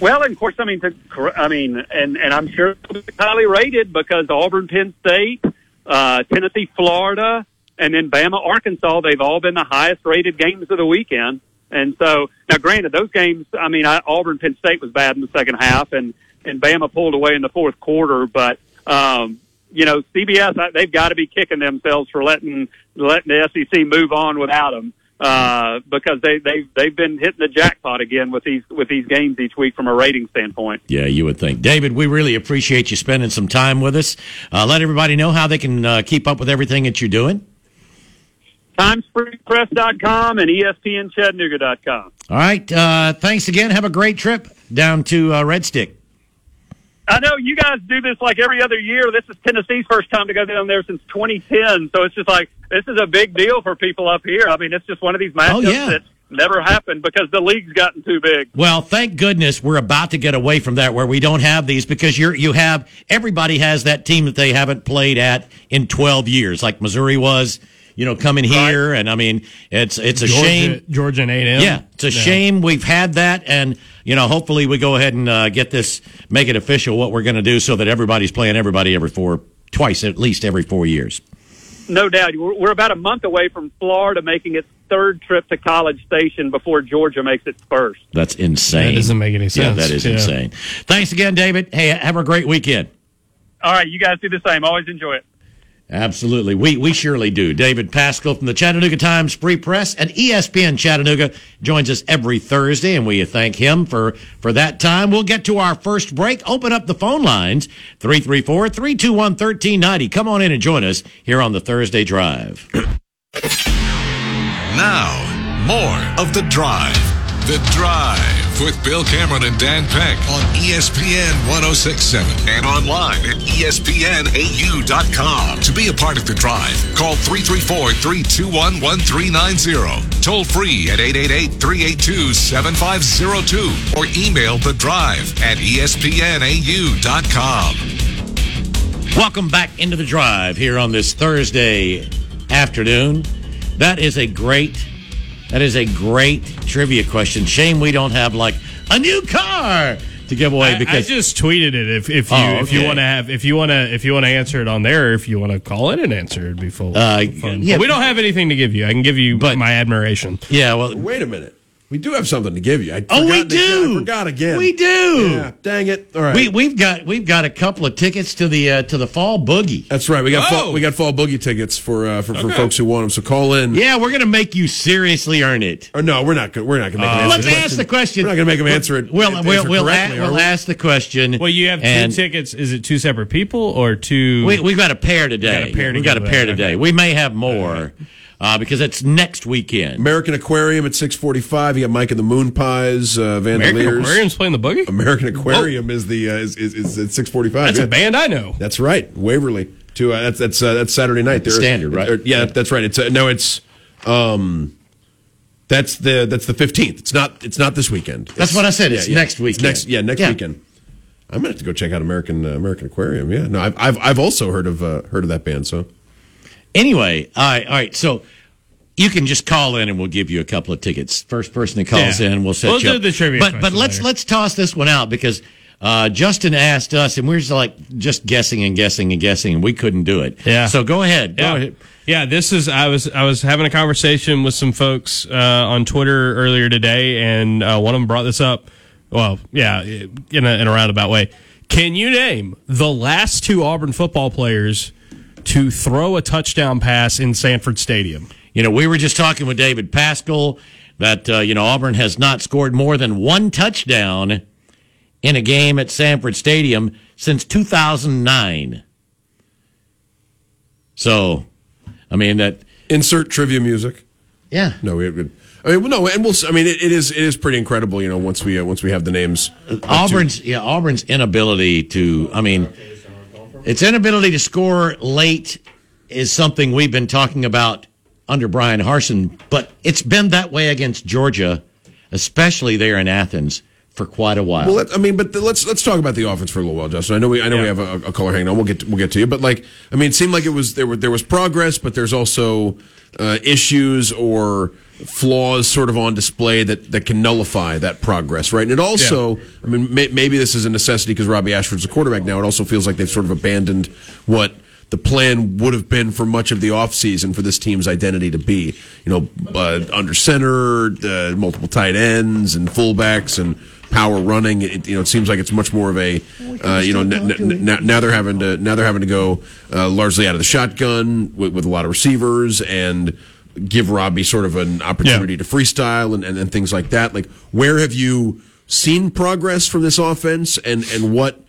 Speaker 9: Well, and of course, I mean, to, I mean, and and I'm sure it's highly rated because Auburn, Penn State, uh, Tennessee, Florida, and then Bama, Arkansas. They've all been the highest rated games of the weekend. And so now, granted, those games. I mean, I, Auburn, Penn State was bad in the second half, and and Bama pulled away in the fourth quarter. But um, you know, CBS they've got to be kicking themselves for letting letting the SEC move on without them uh, because they they've they've been hitting the jackpot again with these with these games each week from a rating standpoint.
Speaker 1: Yeah, you would think. David, we really appreciate you spending some time with us. Uh, let everybody know how they can uh, keep up with everything that you're doing.
Speaker 9: TimesFreePress.com and ESPNChattanooga.com.
Speaker 1: All right. Uh, thanks again. Have a great trip down to uh, Red Stick.
Speaker 9: I know you guys do this like every other year. This is Tennessee's first time to go down there since 2010, so it's just like this is a big deal for people up here. I mean, it's just one of these oh, matchups
Speaker 1: Oh, yeah.
Speaker 9: that never happened because the league's gotten too big.
Speaker 1: Well, thank goodness we're about to get away from that where we don't have these because you're you have everybody has that team that they haven't played at in 12 years like Missouri was, you know, coming here and I mean, it's it's a
Speaker 3: Georgia,
Speaker 1: shame
Speaker 3: Georgia and A&M.
Speaker 1: Yeah, it's a shame we've had that, and you know, hopefully we go ahead and uh, get this, make it official what we're going to do, so that everybody's playing everybody every four, twice at least every four years.
Speaker 9: No doubt. We're we're about a month away from Florida making its third trip to College Station before Georgia makes its first.
Speaker 1: That's insane.
Speaker 3: That doesn't make any sense.
Speaker 1: Yeah, that is
Speaker 3: Yeah.
Speaker 1: insane. Thanks again, David. Hey, have a great weekend.
Speaker 9: All right, you guys do the same. Always enjoy it.
Speaker 1: Absolutely. We we surely do. David Paschall from the Chattanooga Times Free Press and ESPN Chattanooga joins us every Thursday, and we thank him for, for that time. We'll get to our first break. Open up the phone lines 334 321 1390. Come on in and join us here on the Thursday Drive.
Speaker 7: Now, more of The Drive. The Drive with Bill Cameron and Dan Peck on ESPN 1067 and online at ESPNAU.com. To be a part of The Drive, call 334 321 1390. Toll free at 888 382 7502 or email The Drive at ESPNAU.com.
Speaker 1: Welcome back into the drive here on this Thursday afternoon. That is a great, that is a great trivia question. Shame we don't have like a new car to give away
Speaker 3: I, I just tweeted it. If if you
Speaker 1: Oh,
Speaker 3: if you want to have if you want to if you want to answer it on there, if you want to call in and answer, it'd be full.
Speaker 1: Uh,
Speaker 3: fun.
Speaker 1: yeah.
Speaker 3: But we don't have anything to give you. I can give you
Speaker 1: But-
Speaker 3: my admiration.
Speaker 1: yeah, well,
Speaker 2: Wait a minute. We do have something to give you. I
Speaker 1: Oh, we
Speaker 2: forgot again.
Speaker 1: do.
Speaker 2: I forgot again.
Speaker 1: We do.
Speaker 2: Yeah, dang it. All right.
Speaker 1: we we've got we've got a couple of tickets to the uh, to the fall boogie.
Speaker 2: That's right. We got
Speaker 3: Oh.
Speaker 2: fall, we got fall boogie tickets for uh, for, for folks who want them. So call in.
Speaker 1: Yeah, we're gonna make you seriously earn it.
Speaker 2: Or no, we're not. go- We're not going to make them
Speaker 1: Uh, Let's
Speaker 2: answer
Speaker 1: ask the question.
Speaker 2: We're not going to make them answer it.
Speaker 1: We'll
Speaker 2: answer
Speaker 1: we'll we'll,
Speaker 2: correctly,
Speaker 1: a- we'll
Speaker 2: we?
Speaker 1: ask the question.
Speaker 3: Well, you have two tickets. Is it two separate people or two?
Speaker 1: We we've got a pair today.
Speaker 3: Got a pair
Speaker 1: we've got a pair today.
Speaker 3: Okay.
Speaker 1: We may have more uh, because it's next weekend.
Speaker 2: American Aquarium at six forty five. You got Mike and the Moon Pies, uh,
Speaker 3: American Aquarium's playing the boogie.
Speaker 2: American Aquarium is the uh, is, is, is at six forty five.
Speaker 3: That's a band I know.
Speaker 2: That's right, Waverly. To uh, that's that's uh, that's Saturday night.
Speaker 1: the
Speaker 2: They're-
Speaker 1: Standard, right?
Speaker 2: they're- yeah, that's right. It's uh, no, it's um, that's the that's the fifteenth. It's not it's not this weekend.
Speaker 1: That's what I said. It's next
Speaker 2: It's
Speaker 1: weekend.
Speaker 2: next yeah next
Speaker 1: Yeah.
Speaker 2: weekend. I'm gonna have to go check out American uh, American Aquarium. Yeah, no, I've I've, I've also heard of uh, heard of that band. So
Speaker 1: Anyway, all right, all right. So you can just call in and we'll give you a couple of tickets. First person that calls
Speaker 3: Yeah.
Speaker 1: in, we'll set
Speaker 3: We'll
Speaker 1: you
Speaker 3: do
Speaker 1: up.
Speaker 3: the trivia
Speaker 1: But but let's
Speaker 3: later.
Speaker 1: let's toss this one out because uh, Justin asked us and we we're just like just guessing and guessing and guessing and we couldn't do it.
Speaker 3: Yeah.
Speaker 1: So go ahead. Go
Speaker 3: Yeah.
Speaker 1: ahead.
Speaker 3: Yeah, this is I was I was having a conversation with some folks uh, on Twitter earlier today, and uh, one of them brought this up. Well, yeah, in a, in a roundabout way. Can you name the last two Auburn football players to throw a touchdown pass in Sanford Stadium?
Speaker 1: You know, we were just talking with David Paschall that uh, you know Auburn has not scored more than one touchdown in a game at Sanford Stadium since 2009. So, I mean that.
Speaker 2: insert trivia music.
Speaker 1: Yeah.
Speaker 2: No, we. we I mean, no, and we'll. I mean, it, it is it is pretty incredible. You know, once we uh, once we have the names. of two-
Speaker 1: Auburn's yeah Auburn's inability to I mean its inability to score late is something we've been talking about under Bryan Harsin, but it's been that way against Georgia, especially there in Athens for quite a while.
Speaker 2: Well, let, I mean, but the, let's let's talk about the offense for a little while, Justin. I know we I know we have a, a caller hanging on. We'll get to, we'll get to you, but like, I mean, it seemed like it was there were there was progress, but there's also uh, issues or flaws sort of on display that, that can nullify that progress, right? And it also, I mean, may, maybe this is a necessity because Robby Ashford's a quarterback now. It also feels like they've sort of abandoned what the plan would have been for much of the offseason for this team's identity to be. You know, uh, under center, uh, multiple tight ends and fullbacks and power running. It, you know, it seems like it's much more of a, uh, you know, n- n- n- now they're having to now they're having to go uh, largely out of the shotgun with, with a lot of receivers and give Robby sort of an opportunity
Speaker 3: Yeah.
Speaker 2: to freestyle and, and, and things like that. Like, where have you seen progress from this offense, and and what?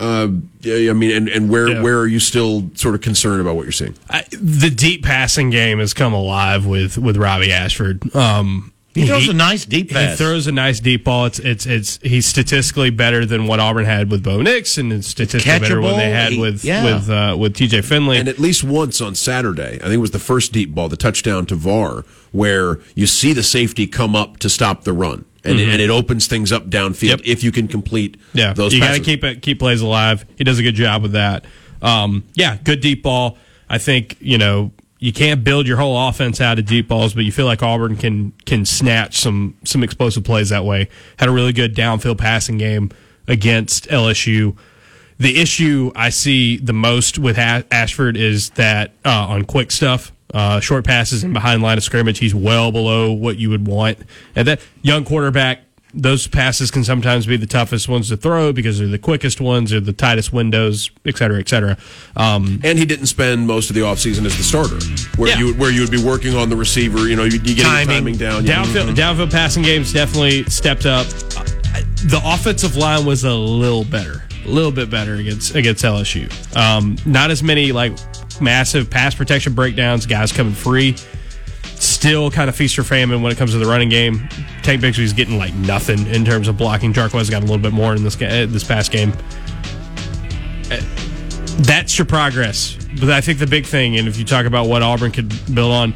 Speaker 2: Uh, I mean, and, and where
Speaker 3: Yeah.
Speaker 2: where are you still sort of concerned about what you're seeing?
Speaker 3: I, the deep passing game has come alive with with Robby Ashford. Um,
Speaker 1: He throws a nice deep
Speaker 3: He throws a nice deep ball. It's it's it's he's statistically better than what Auburn had with Bo Nix, and it's statistically better than they had
Speaker 1: He-
Speaker 3: with
Speaker 1: yeah.
Speaker 3: with uh, with T.J. Finley.
Speaker 2: And at least once on Saturday, I think it was the first deep ball, the touchdown to VAR, where you see the safety come up to stop the run. And, it, and it opens things up downfield
Speaker 3: Yep.
Speaker 2: if you can complete
Speaker 3: Yeah,
Speaker 2: those
Speaker 3: you got to keep it, keep plays alive. He does a good job with that. Um, yeah, good deep ball. I think you know you can't build your whole offense out of deep balls, but you feel like Auburn can can snatch some some explosive plays that way. Had a really good downfield passing game against LSU. The issue I see the most with Ashford is that uh, on quick stuff, uh, short passes and behind line of scrimmage, he's well below what you would want. And that young quarterback, those passes can sometimes be the toughest ones to throw because they're the quickest ones, or the tightest windows, et cetera, et cetera. Um,
Speaker 2: and he didn't spend most of the offseason as the starter, where
Speaker 3: Yeah.
Speaker 2: you where you would be working on the receiver. You know, you, you getting
Speaker 1: Timing.
Speaker 2: timing down.
Speaker 3: downfield, downfield passing games definitely stepped up. The offensive line was a little better, a little bit better against against LSU. Um, not as many like massive pass protection breakdowns, guys coming free. Still kind of feast or famine when it comes to the running game. Tank Bixby's getting like nothing in terms of blocking. Jarquez got a little bit more in this ga- uh, this past game. Uh, That's your progress. But I think the big thing, and if you talk about what Auburn could build on,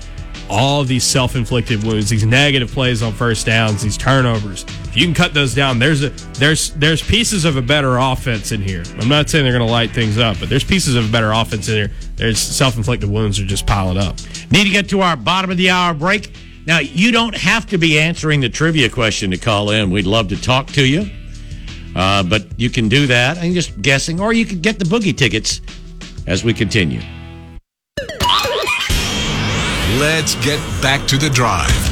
Speaker 3: all these self-inflicted wounds, these negative plays on first downs, these turnovers. If you can cut those down, there's a there's there's pieces of a better offense in here. I'm not saying they're going to light things up, but there's pieces of a better offense in here. There's self-inflicted wounds are just piling up.
Speaker 1: Need to get to our bottom of the hour break. Now, you don't have to be answering the trivia question to call in. We'd love to talk to you. Uh, but you can do that. I'm just guessing. Or you could get the boogie tickets as we continue.
Speaker 7: Let's get back to the drive.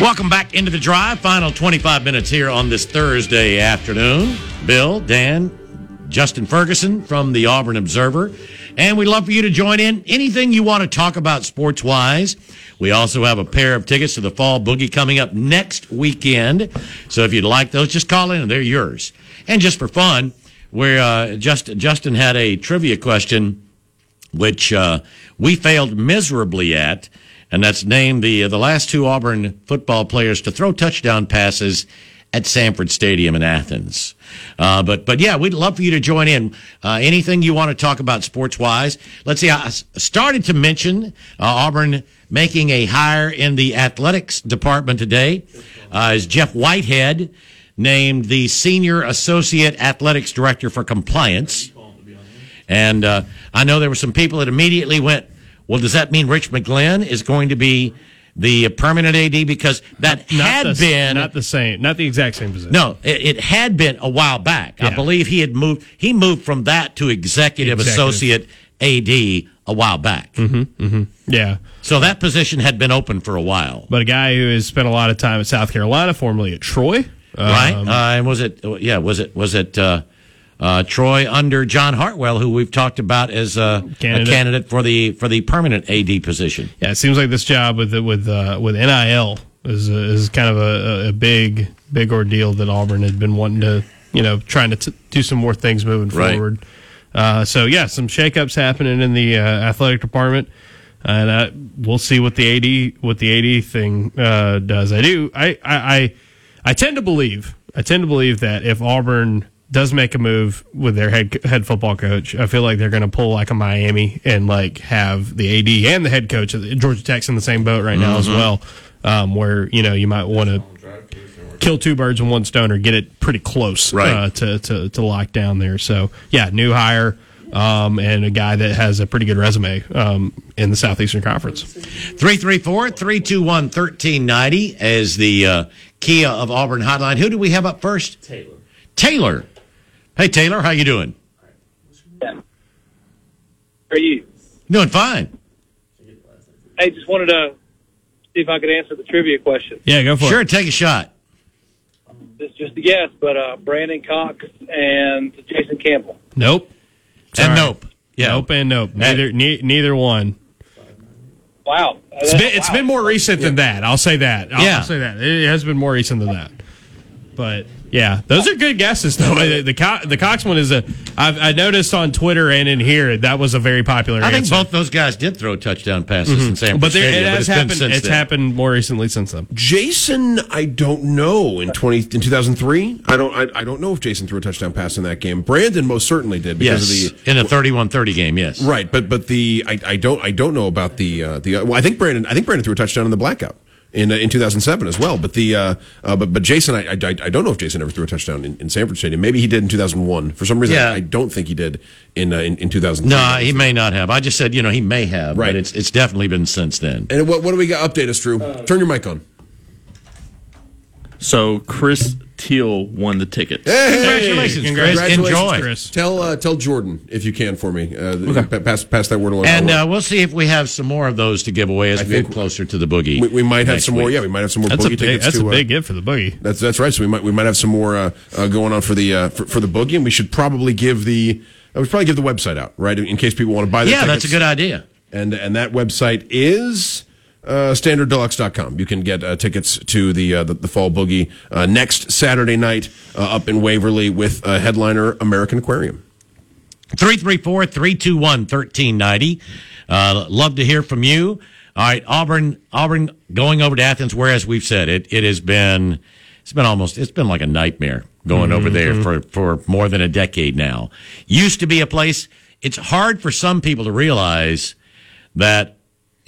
Speaker 1: Welcome back into the drive. Final 25 minutes here on this Thursday afternoon. Bill, Dan, Justin Ferguson from the Auburn Observer. And we'd love for you to join in. Anything you want to talk about sports wise. We also have a pair of tickets to the Fall Boogie coming up next weekend. So if you'd like those, just call in and they're yours. And just for fun, where uh, just, Justin had a trivia question which uh, we failed miserably at, and that's named the the last two Auburn football players to throw touchdown passes at Sanford Stadium in Athens. Uh, but but yeah, we'd love for you to join in. Uh, anything you want to talk about sports wise? Let's see. I started to mention uh, Auburn making a hire in the athletics department today. Uh, is Jeff Whitehead named the senior associate athletics director for compliance? And uh, I know there were some people that immediately went, well, does that mean Rich McGlynn is going to be the permanent AD? Because that had
Speaker 3: the,
Speaker 1: been.
Speaker 3: not the same, not the exact same position.
Speaker 1: no, it, it had been a while back. I believe he had moved. He moved from that to executive,
Speaker 3: Executive.
Speaker 1: associate AD a while back.
Speaker 3: Yeah.
Speaker 1: So that position had been open for a while,
Speaker 3: But a guy who has spent a lot of time at South Carolina, formerly at Troy.
Speaker 1: right?
Speaker 3: Um,
Speaker 1: uh, and was it? Yeah, was it? Was it? Uh, uh, Troy under John Hartwell, who we've talked about as uh,
Speaker 3: Candidate.
Speaker 1: a candidate for the for the permanent AD position.
Speaker 3: Yeah, it seems like this job with with uh, with NIL is uh, is kind of a, a big big ordeal that Auburn had been wanting to you know trying to t- do some more things moving
Speaker 1: Right.
Speaker 3: forward. Uh, so yeah, some shakeups happening in the uh, athletic department, and uh, we'll see what the AD what the AD thing uh, does. I do I I. I I tend to believe, I tend to believe that if Auburn does make a move with their head head football coach, I feel like they're going to pull like a Miami and like have the AD and the head coach of Georgia Tech's in the same boat right now as
Speaker 1: Mm-hmm.
Speaker 3: well, um, where you know you might want to kill two birds with one stone or get it pretty close
Speaker 1: Right.
Speaker 3: uh, to, to to lock down there. So yeah, new hire. Um, and a guy that has a pretty good resume um, in the Southeastern Conference.
Speaker 1: 334 321 1390 is the uh, Kia of Auburn hotline. Who do we have up first? Taylor. Taylor. Hey, Taylor, how you doing?
Speaker 10: How are you?
Speaker 1: Doing fine.
Speaker 10: Hey, just wanted to see if I could answer the trivia question.
Speaker 3: Yeah, go for
Speaker 1: Sure,
Speaker 3: it.
Speaker 1: Sure, take a shot.
Speaker 10: It's just a guess, but uh, Brandon Cox and Jason Campbell.
Speaker 3: Nope.
Speaker 1: And nope. Yeah.
Speaker 3: Nope and nope. Neither ne- neither one.
Speaker 10: Wow,
Speaker 3: It's been, it's been more recent than that. I'll say that. I'll,
Speaker 1: Yeah.
Speaker 3: I'll say that. It has been more recent than that. But yeah, those are good guesses though. the the, Co- the Cox one is a. I've I noticed on Twitter and in here that was a very popular.
Speaker 1: I think
Speaker 3: answer.
Speaker 1: both those guys did throw touchdown passes in San
Speaker 3: But there,
Speaker 1: Francisco.
Speaker 3: it has
Speaker 1: it's been
Speaker 3: happened.
Speaker 1: since
Speaker 3: It's
Speaker 1: then.
Speaker 3: happened more recently since then.
Speaker 2: Jason, I don't know in twenty in two thousand three. I don't I, I don't know if Jason threw a touchdown pass in that game. Brandon most certainly did because
Speaker 1: Yes,
Speaker 2: of the
Speaker 1: in a 31-30 game, yes.
Speaker 2: right. But but the I, I don't I don't know about the uh, the well I think Brandon I think Brandon threw a touchdown in the blackout. In, uh, in 2007 as well, but the uh, uh, but but Jason I, I I don't know if Jason ever threw a touchdown in, in Sanford Stadium. Maybe he did in 2001. For some reason,
Speaker 1: Yeah.
Speaker 2: I, I don't think he did in uh, in, in 2003.
Speaker 1: No, he may not have. I just said, you know, he may have,
Speaker 2: Right.
Speaker 1: but it's it's definitely been since then.
Speaker 2: And what what do we got? Update us, Drew. Turn your mic on.
Speaker 11: So Chris Teal won the tickets.
Speaker 1: Congratulations, Chris.
Speaker 2: Congratulations,
Speaker 1: Enjoy.
Speaker 3: Chris.
Speaker 2: Tell uh, tell Jordan if you can for me. Uh, pa- Pass pass that word along.
Speaker 1: And uh, we'll see if we have some more of those to give away as
Speaker 2: I
Speaker 1: we get closer to the boogie.
Speaker 2: we, we might have
Speaker 1: next
Speaker 2: some more. Yeah, we might have some more
Speaker 3: That's a
Speaker 2: boogie
Speaker 3: big.
Speaker 2: tickets
Speaker 3: That's
Speaker 2: to.
Speaker 3: a
Speaker 2: uh,
Speaker 3: big gift for the boogie.
Speaker 2: That's that's right. So we might we might have some more uh, uh, going on for the uh, for, for the boogie, and we should probably give the uh, we should probably give the website out right in case people want to buy. Their
Speaker 1: Yeah, that's a good idea.
Speaker 2: And and that website is uh, standarddeluxe.com. You can get uh, tickets to the, uh, the the fall boogie uh, next Saturday night uh, up in Waverly with uh, headliner American Aquarium.
Speaker 1: 334 321 1390. Uh, Love to hear from you. All right, Auburn, Auburn going over to Athens, whereas we've said it, it has been, it's been almost, it's been like a nightmare going over there for, for more than a decade now. Used to be a place, it's hard for some people to realize that,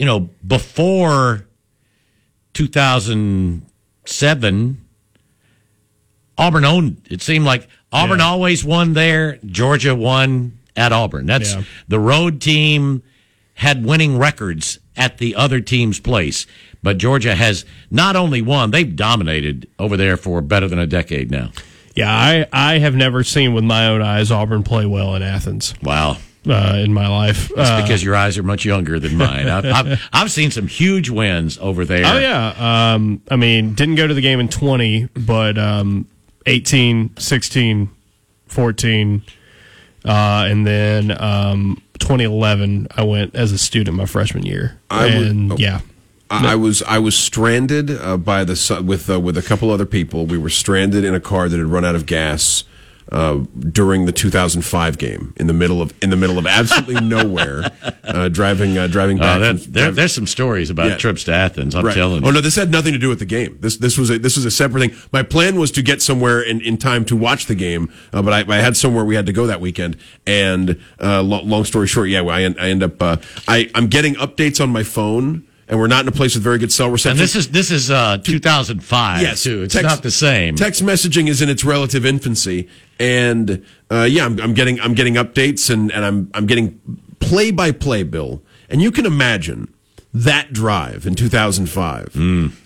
Speaker 1: you know, before 2007, Auburn owned. It seemed like Auburn
Speaker 3: Yeah.
Speaker 1: always won there. Georgia won at Auburn. That's
Speaker 3: Yeah.
Speaker 1: the road team had winning records at the other team's place, but Georgia has not only won, they've dominated over there for better than a decade now.
Speaker 3: Yeah, I I have never seen with my own eyes Auburn play well in Athens
Speaker 1: Wow.
Speaker 3: Uh, in my life.
Speaker 1: That's
Speaker 3: Uh,
Speaker 1: because your eyes are much younger than mine. I've, I've, I've seen some huge wins over there.
Speaker 3: Oh yeah. Um, I mean, didn't go to the game in 20, but um, 18, 16, 14, uh, and then um, 2011 I went as a student my freshman year.
Speaker 2: I would-
Speaker 3: and
Speaker 2: oh.
Speaker 3: yeah.
Speaker 2: I, I was I was stranded uh, by the with uh, with a couple other people. We were stranded in a car that had run out of gas uh, during the 2005 game in the middle of in the middle of absolutely nowhere, uh, driving uh, driving
Speaker 1: Oh,
Speaker 2: back.
Speaker 1: that,
Speaker 2: from-
Speaker 1: there, there's some stories about
Speaker 2: Yeah.
Speaker 1: trips to Athens. I'm
Speaker 2: Right.
Speaker 1: telling you.
Speaker 2: Oh no, this had nothing to do with the game. This this was a this was a separate thing. My plan was to get somewhere in, in time to watch the game, uh, but I, I had somewhere we had to go that weekend. And uh, lo- long story short, yeah, I, en- I end up uh, I I'm getting updates on my phone, and we're not in a place with very good cell reception.
Speaker 1: and this is this is uh, 2005
Speaker 2: yes,
Speaker 1: too. It's
Speaker 2: text-
Speaker 1: not the same.
Speaker 2: Text messaging is in its relative infancy, and uh, yeah, I'm, I'm getting I'm getting updates, and, and I'm I'm getting play by play, Bill, and you can imagine that drive in 2005.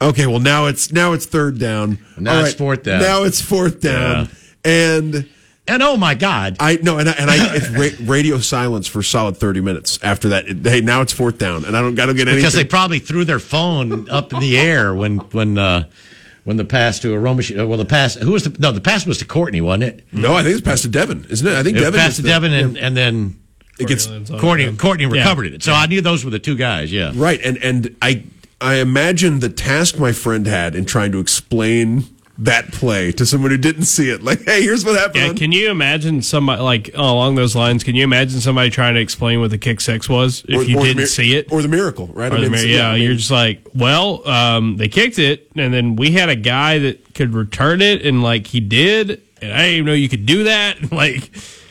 Speaker 2: Okay, well now it's now it's third down.
Speaker 1: Now
Speaker 2: All
Speaker 1: it's fourth down.
Speaker 2: Now it's fourth down, and.
Speaker 1: And oh my God,
Speaker 2: I no, and I, and I it's ra- radio silence for solid thirty minutes after that. It- hey, now it's fourth down, and I don't, got don't get anything
Speaker 1: because they probably threw their phone up in the air when when uh, when the pass to Aroma. Well, the pass who was the no the pass was to Courtney, wasn't it?
Speaker 2: No, I think it's passed to Devin, isn't it? I think
Speaker 1: It
Speaker 2: Devin
Speaker 1: passed to
Speaker 2: the-
Speaker 1: Devin, and, and then
Speaker 2: it gets
Speaker 1: Courtney Courtney
Speaker 3: Yeah.
Speaker 1: recovered it. So I knew those were the two guys. Yeah.
Speaker 2: Right, and and I I imagine the task my friend had in trying to explain that play to someone who didn't see it. Like, hey, here's what happened.
Speaker 3: Yeah, can you imagine somebody like oh, along those lines? Can you imagine somebody trying to explain what the kick six was if
Speaker 2: Or-
Speaker 3: you
Speaker 2: or
Speaker 3: didn't
Speaker 2: mir-
Speaker 3: see it?
Speaker 2: or the miracle, right?
Speaker 3: Or
Speaker 2: I mean, so,
Speaker 3: yeah,
Speaker 2: I mean-
Speaker 3: you're just like, well, um, they kicked it, and then we had a guy that could return it, and like he did, and I didn't even know you could do that. Like,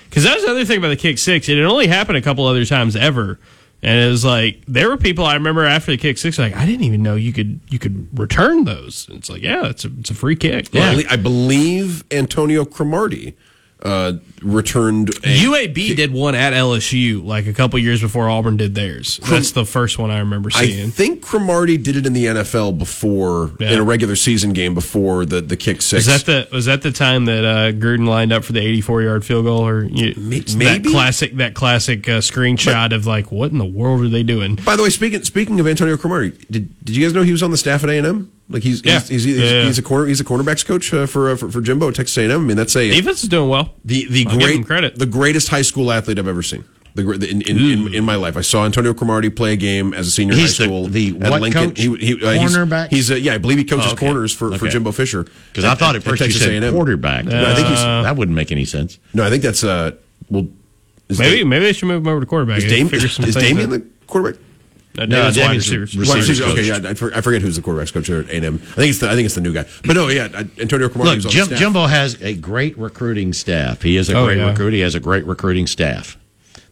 Speaker 3: because that was the other thing about the kick six. It only happened a couple other times ever, and it was like there were people I remember after the kick six, like I didn't even know you could you could return those. It's like, yeah, it's a it's a free kick.
Speaker 2: I belie- I believe Antonio Cromartie uh, returned. A,
Speaker 3: UAB did one at LSU like a couple years before Auburn did theirs. That's the first one I remember seeing.
Speaker 2: I think Cromartie did it in the NFL before
Speaker 3: Yeah.
Speaker 2: in a regular season game before the the kick six.
Speaker 3: Was that the was that the time that uh, Gruden lined up for the 84 yard field goal, or you, that
Speaker 2: maybe?
Speaker 3: classic that classic uh, screenshot of like what in the world are they doing?
Speaker 2: By the way, speaking speaking of Antonio Cromartie, did did you guys know he was on the staff at A and M? Like he's
Speaker 3: Yeah.
Speaker 2: he's, he's, he's,
Speaker 3: Yeah, yeah.
Speaker 2: he's a corner he's a cornerbacks coach uh, for, uh, for for Jimbo at Texas A and M. I mean that's a
Speaker 3: Defense is doing well.
Speaker 2: the the
Speaker 3: I'll give
Speaker 2: great
Speaker 3: him credit.
Speaker 2: the greatest high school athlete I've ever seen. The, the in, in, in, in my life, I saw Antonio Cromartie play a game as a senior in high
Speaker 1: He's the-
Speaker 2: school.
Speaker 1: the
Speaker 2: at
Speaker 1: what
Speaker 2: Lincoln.
Speaker 1: coach?
Speaker 2: He, he, uh, he's-
Speaker 1: Cornerback?
Speaker 2: He's, uh, yeah, I believe he coaches
Speaker 1: Oh, okay.
Speaker 2: corners for, for Jimbo Fisher.
Speaker 1: Because I thought at first you
Speaker 2: Texas
Speaker 1: said
Speaker 2: A&M.
Speaker 1: quarterback.
Speaker 2: No, I think he's
Speaker 1: that wouldn't make any sense.
Speaker 2: no, I think that's uh well.
Speaker 3: Maybe
Speaker 2: Da-
Speaker 3: maybe they should move him over to quarterback.
Speaker 2: is,
Speaker 3: and
Speaker 2: Dame, is Damien the quarterback?
Speaker 3: Uh,
Speaker 1: No,
Speaker 3: Damien's wide
Speaker 1: Damien's
Speaker 3: receivers.
Speaker 1: receivers.
Speaker 2: Wide receivers,
Speaker 1: coach.
Speaker 2: okay, yeah, I, for, I forget who's the quarterbacks coach at A and M. I think it's the I think it's the new guy. But no, yeah, Antonio Cromartie
Speaker 1: Look,
Speaker 2: was
Speaker 1: Jim,
Speaker 2: the.
Speaker 1: Jimbo has a great recruiting staff. He is a
Speaker 3: Oh,
Speaker 1: great
Speaker 3: yeah.
Speaker 1: recruiter. He has a great recruiting staff.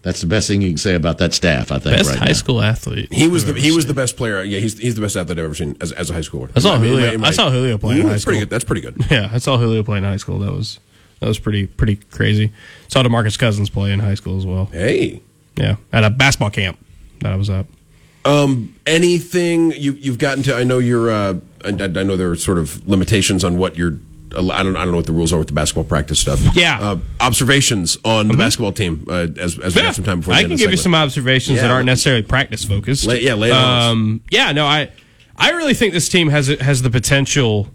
Speaker 1: That's the best thing you can say about that staff. I think
Speaker 3: Best
Speaker 1: right
Speaker 3: high
Speaker 1: now.
Speaker 3: school athlete.
Speaker 2: He was the he
Speaker 3: ever
Speaker 2: was the best player. Yeah, he's he's the best athlete I've ever seen as, as a high schooler.
Speaker 3: I saw
Speaker 2: In
Speaker 3: Julio-
Speaker 2: my- in my-
Speaker 3: I saw Julio play
Speaker 2: Yeah,
Speaker 3: high
Speaker 2: that's pretty good. That's pretty good.
Speaker 3: Yeah, I saw Julio play in high school. That was that was pretty pretty crazy. Saw Demarcus Cousins play in high school as well.
Speaker 2: Hey,
Speaker 3: Yeah, at a basketball camp that I was at.
Speaker 2: Um, anything you you've gotten to? I know you're. Uh, I, I know there are sort of limitations on what you're. I don't. I don't know what the rules are with the basketball practice stuff.
Speaker 3: Yeah. Mm-hmm.
Speaker 2: Uh, observations on the basketball team uh, as as we
Speaker 3: Yeah,
Speaker 2: have some time before.
Speaker 3: I can give
Speaker 2: of
Speaker 3: you some
Speaker 2: segment.
Speaker 3: observations that aren't necessarily practice focused.
Speaker 2: Lay- yeah, lay it on
Speaker 3: um, yeah, no, I I really think this team has has the potential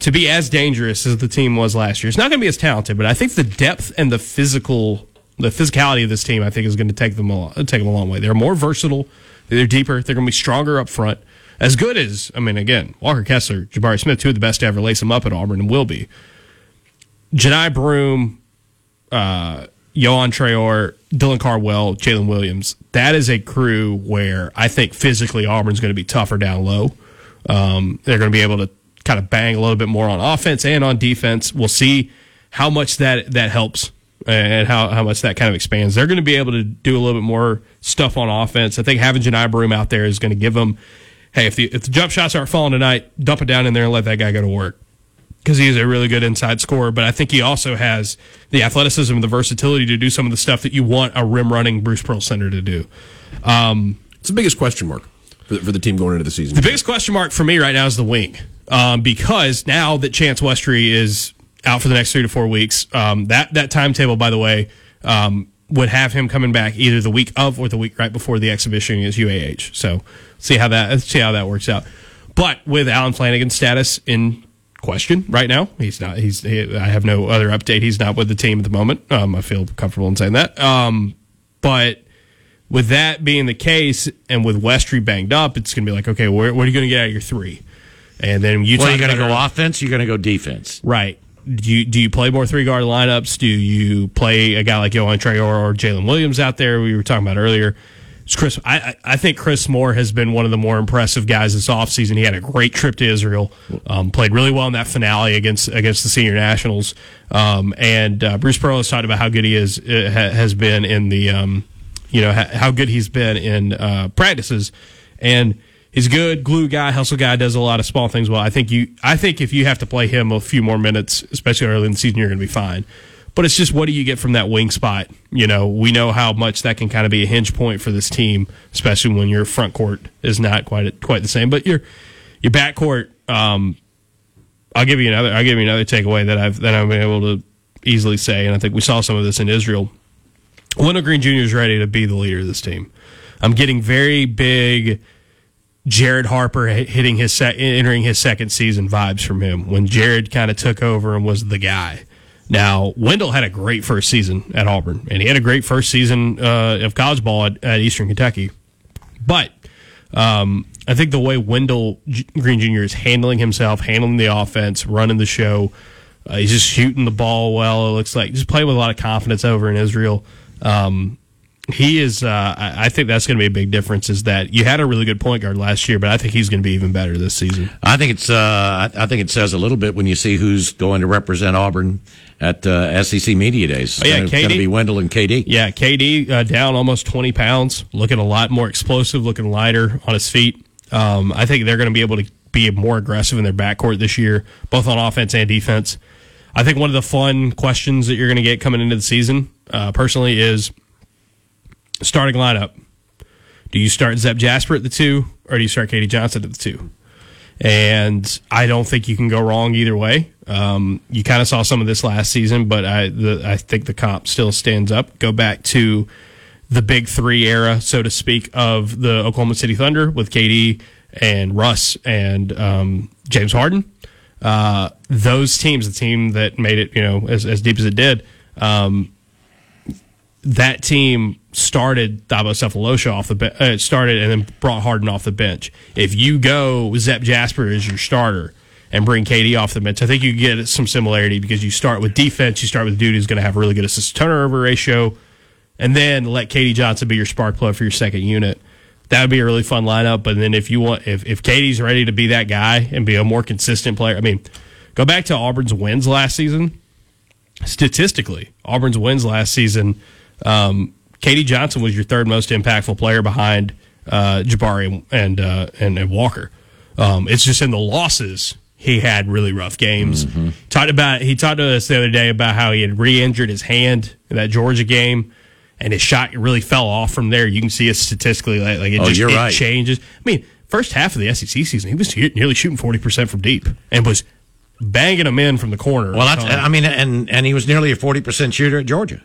Speaker 3: to be as dangerous as the team was last year. It's not going to be as talented, but I think the depth and the physical the physicality of this team, I think, is going to take them a, take them a long way. They're more versatile. They're deeper. They're going to be stronger up front. As good as I mean, again, Walker Kessler, Jabari Smith, two of the best to ever lace them up at Auburn, and will be. Johni Broome, uh, Yohan Traore, Dylan Cardwell, Jaylin Williams. That is a crew where I think physically Auburn's going to be tougher down low. Um, they're going to be able to kind of bang a little bit more on offense and on defense. We'll see how much that that helps and how, how much that kind of expands. They're going to be able to do a little bit more stuff on offense. I think having Johni Broome out there is going to give them, hey, if the, if the jump shots aren't falling tonight, dump it down in there and let that guy go to work because he is a really good inside scorer. But I think he also has the athleticism and the versatility to do some of the stuff that you want a rim running Bruce Pearl center to do. Um,
Speaker 2: It's the biggest question mark for, for the team going into the season.
Speaker 3: the biggest question mark for me right now is the wing, um, because now that Chance Westry is out for the next three to four weeks, um, that that timetable, by the way, um, would have him coming back either the week of or the week right before the exhibition against UAH. So see how that see how that works out. But with Allen Flanigan's status in question right now, he's not. He's. He, I have no other update. He's not with the team at the moment. Um, I feel comfortable in saying that. Um, but with that being the case, and with Westry banged up, it's going to be like, okay, where, what are you going to get out of your three? And then you
Speaker 1: Well, you
Speaker 3: talk
Speaker 1: going to go offense? You're going to go defense.
Speaker 3: right? Do you do you play more three guard lineups? Do you play a guy like Yohan Traore or Jaylin Williams out there? We were talking about earlier. It's Chris, I, I think Chris Moore has been one of the more impressive guys this offseason. He had a great trip to Israel, um, played really well in that finale against against the senior nationals. Um, and uh, Bruce Pearl has talked about how good he is uh, has been in the um, you know how good he's been in uh, practices, and he's a good glue guy, hustle guy, does a lot of small things well. I think you I think if you have to play him a few more minutes, especially early in the season, you're going to be fine. But it's just what do you get from that wing spot? You know, we know how much that can kind of be a hinge point for this team, especially when your front court is not quite quite the same. But your your back court, um, I'll give you another. I'll give you another takeaway that I've that I've been able to easily say, and I think we saw some of this in Israel. Wendell Green Jr. is ready to be the leader of this team. I'm getting very big Jared Harper hitting his entering his second season vibes from him when Jared kind of took over and was the guy. Now Wendell had a great first season at Auburn, and he had a great first season uh, of college ball at, at Eastern Kentucky. But um, I think the way Wendell Green Jr. is handling himself, handling the offense, running the show, uh, he's just shooting the ball well. It looks like just playing with a lot of confidence over in Israel. Um, he is. Uh, I think that's going to be a big difference. Is that you had a really good point guard last year, but I think he's going to be even better this season.
Speaker 1: I think it's. Uh, I think it says a little bit when you see who's going to represent Auburn at uh, SEC Media Days.
Speaker 3: Oh, yeah,
Speaker 1: it's going to
Speaker 3: KD.
Speaker 1: be Wendell and KD.
Speaker 3: Yeah, KD uh, down almost 20 pounds, looking a lot more explosive, looking lighter on his feet. Um, I think they're going to be able to be more aggressive in their backcourt this year, both on offense and defense. I think one of the fun questions that you're going to get coming into the season, uh, personally, is starting lineup. Do you start Zep Jasper at the two, or do you start KD Johnson at the two? And I don't think you can go wrong either way. Um, you kind of saw some of this last season, but I the, I think the comp still stands up. Go back to the big three era, so to speak, of the Oklahoma City Thunder with KD and Russ and um, James Harden. Uh, those teams, the team that made it, you know, as, as deep as it did, um, that team started Thabo Sefolosha off the bench, uh, started and then brought Harden off the bench. If you go Zep Jasper as your starter and bring KD off the bench, I think you get some similarity because you start with defense, you start with a dude who's going to have a really good assist turnover ratio, and then let KD Johnson be your spark plug for your second unit. That would be a really fun lineup. But then if you want, if if KD's ready to be that guy and be a more consistent player, I mean, go back to Auburn's wins last season statistically, Auburn's wins last season, um, KD Johnson was your third most impactful player behind uh, Jabari and uh, and, and Walker. Um, it's just in the losses he had really rough games. Talked about he talked to us the other day about how he had re-injured his hand in that Georgia game, and his shot really fell off from there. You can see it statistically, like, like it
Speaker 1: Oh,
Speaker 3: just
Speaker 1: you're
Speaker 3: it
Speaker 1: right.
Speaker 3: changes. I mean, first half of the SEC season, he was nearly shooting forty percent from deep and was banging them in from the corner.
Speaker 1: Well, that's, I mean, and and he was nearly a forty percent shooter at Georgia.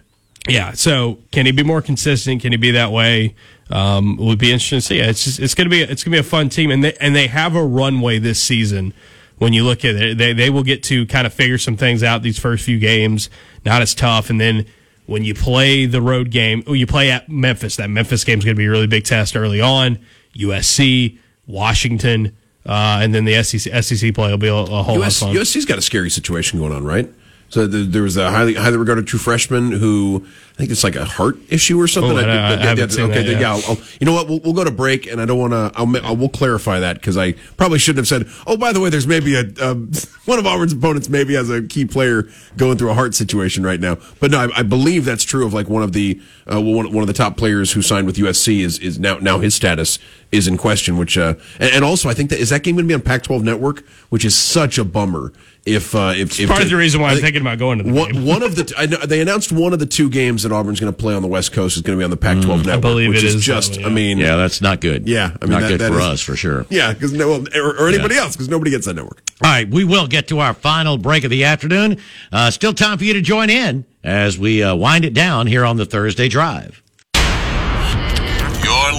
Speaker 3: Yeah. So can he be more consistent? Can he be that way? Um, it would be interesting to see. It's just, it's gonna be it's gonna be a fun team, and they and they have a runway this season. When you look at it, they they will get to kind of figure some things out these first few games. Not as tough, and then when you play the road game, oh, you play at Memphis. That Memphis game is going to be a really big test early on. USC, Washington, uh, and then the SEC, SEC play will be a, a whole
Speaker 2: US,
Speaker 3: lot of fun.
Speaker 2: USC's got a scary situation going on, right? So the, there was a highly highly regarded true freshman who I think it's like a heart issue or something.
Speaker 3: Oh, I- I haven't seen
Speaker 2: okay,
Speaker 3: that yet.
Speaker 2: yeah. I'll, I'll- you know what? We'll, we'll go to break, and I don't want to. I will clarify that because I probably shouldn't have said. Oh, by the way, there's maybe a um, one of Auburn's opponents maybe has a key player going through a heart situation right now. But no, I, I believe that's true of like one of the uh, one, one of the top players who signed with USC is is now now his status is in question. Which uh, and, and also I think that is that game going to be on Pac-12 Network, which is such a bummer. If uh, if, if
Speaker 3: part of the reason why
Speaker 2: I
Speaker 3: I'm thinking about going to the
Speaker 2: one,
Speaker 3: game.
Speaker 2: one of the I know, they announced one of the two games that Auburn's going to play on the West Coast is going to be on the Pac-12 network,
Speaker 3: believe
Speaker 2: which
Speaker 3: it
Speaker 2: is
Speaker 3: is that
Speaker 2: just.
Speaker 3: one,
Speaker 2: I mean,
Speaker 1: Yeah, that's not good.
Speaker 2: Yeah, I mean,
Speaker 1: not
Speaker 2: that-
Speaker 1: good
Speaker 2: that
Speaker 1: for
Speaker 2: is-
Speaker 1: us for sure.
Speaker 2: yeah, because no, or, or anybody
Speaker 1: Yeah.
Speaker 2: else, because nobody gets that network.
Speaker 1: All right, we will get to our final break of the afternoon. Uh, still time for you to join in as we uh, wind it down here on the Thursday Drive.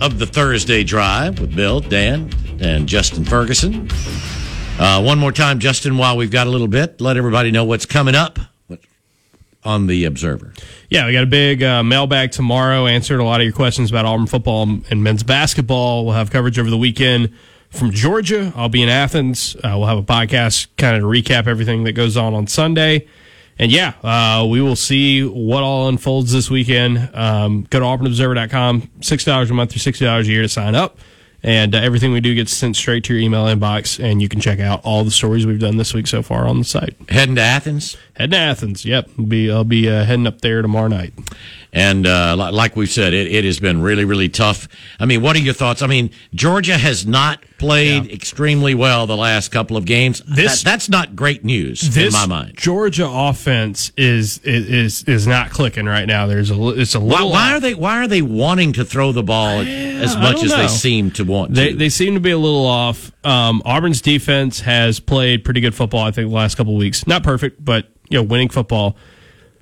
Speaker 1: of the Thursday Drive with Bill, Dan, and Justin Ferguson. Uh, one more time, Justin, while we've got a little bit, let everybody know what's coming up on the Observer.
Speaker 3: Yeah, we got a big uh, mailbag tomorrow. Answered a lot of your questions about Auburn football and men's basketball. We'll have coverage over the weekend from Georgia. I'll be in Athens. Uh, we'll have a podcast kind of to recap everything that goes on on Sunday. And yeah, uh, we will see what all unfolds this weekend. Um, go to auburnobserver.com, $6 a month or $60 a year to sign up. And uh, everything we do gets sent straight to your email inbox, and you can check out all the stories we've done this week so far on the site.
Speaker 1: Heading to Athens.
Speaker 3: Heading to Athens. Yep, I'll be I'll be uh, heading up there tomorrow night.
Speaker 1: And uh, like we've said, it, it has been really, really tough. I mean, what are your thoughts? I mean, Georgia has not played extremely well the last couple of games.
Speaker 3: This-
Speaker 1: That- that's not great news in my mind.
Speaker 3: Georgia offense is is is not clicking right now. There's a it's a
Speaker 1: Why,
Speaker 3: little.
Speaker 1: why are they Why are they wanting to throw the ball as much as they seem to want
Speaker 3: They
Speaker 1: to?
Speaker 3: they seem to be a little off. Um, Auburn's defense has played pretty good football. I think the last couple of weeks, not perfect, but you know, winning football.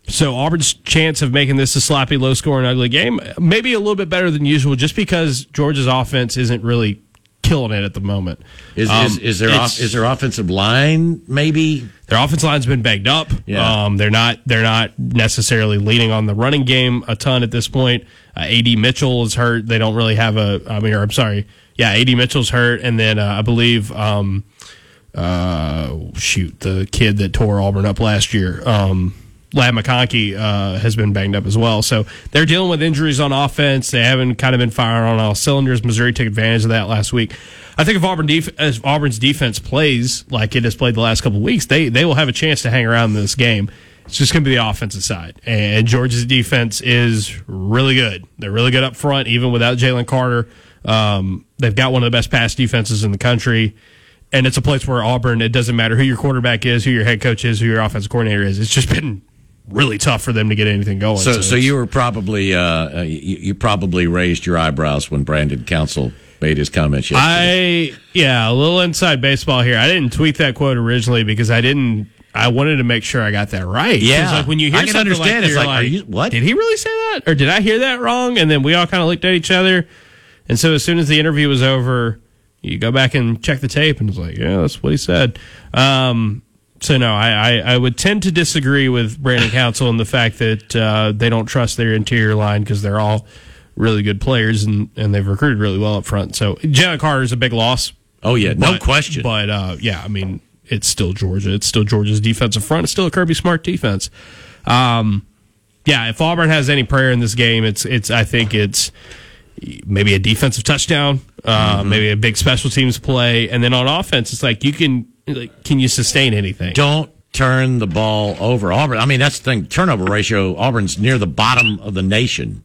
Speaker 3: So Auburn's chance of making this a sloppy, low scoring, ugly game maybe a little bit better than usual, just because Georgia's offense isn't really killing it at the moment.
Speaker 1: is,
Speaker 3: Um,
Speaker 1: is is their off, is their offensive line maybe?
Speaker 3: their offense line's been banged up.
Speaker 1: Yeah.
Speaker 3: Um, they're not they're not necessarily leaning on the running game a ton at this point. Uh, Ad Mitchell is hurt. They don't really have a. I mean, or I'm sorry. Yeah, Ad Mitchell's hurt, and then uh, I believe. Um, uh, shoot, the kid that tore Auburn up last year. Um, Ladd McConkey uh, has been banged up as well. So they're dealing with injuries on offense. They haven't kind of been firing on all cylinders. Missouri took advantage of that last week. I think if Auburn def- if Auburn's defense plays like it has played the last couple weeks, they they will have a chance to hang around in this game. It's just going to be the offensive side, and Georgia's defense is really good. They're really good up front, even without Jalen Carter. Um, they've got one of the best pass defenses in the country and it's a place where Auburn, it doesn't matter who your quarterback is, who your head coach is, who your offensive coordinator is. It's just been really tough for them to get anything going.
Speaker 1: So, so
Speaker 3: it's-
Speaker 1: you were probably uh, uh, you, you probably raised your eyebrows when Brandon Council made his comments yesterday.
Speaker 3: I yeah, a little inside baseball here. I didn't tweet that quote originally because I didn't. I wanted to make sure I got that right.
Speaker 1: Yeah.
Speaker 3: like when you hear
Speaker 1: I can understand.
Speaker 3: like,
Speaker 1: It's like, are you- what?
Speaker 3: Did he really say that, or did I hear that wrong? And then we all kind of looked at each other. And so as soon as the interview was over, you go back and check the tape, and it's like, yeah, that's what he said. Um, so no, I, I, I would tend to disagree with Brandon Council in the fact that uh, they don't trust their interior line because they're all really good players and, and they've recruited really well up front. So Jalen Carter is a big loss.
Speaker 1: Oh yeah, no
Speaker 3: But-
Speaker 1: question.
Speaker 3: But uh, yeah, I mean, it's still Georgia. It's still Georgia's defensive front. It's still a Kirby Smart defense. Um, yeah, if Auburn has any prayer in this game, it's it's. I think it's maybe a defensive touchdown, uh,
Speaker 1: Mm-hmm.
Speaker 3: maybe a big special teams play, and then on offense, it's like you can like can you sustain anything?
Speaker 1: Don't turn the ball over. Auburn. I mean, that's the thing. Turnover ratio. Auburn's near the bottom of the nation,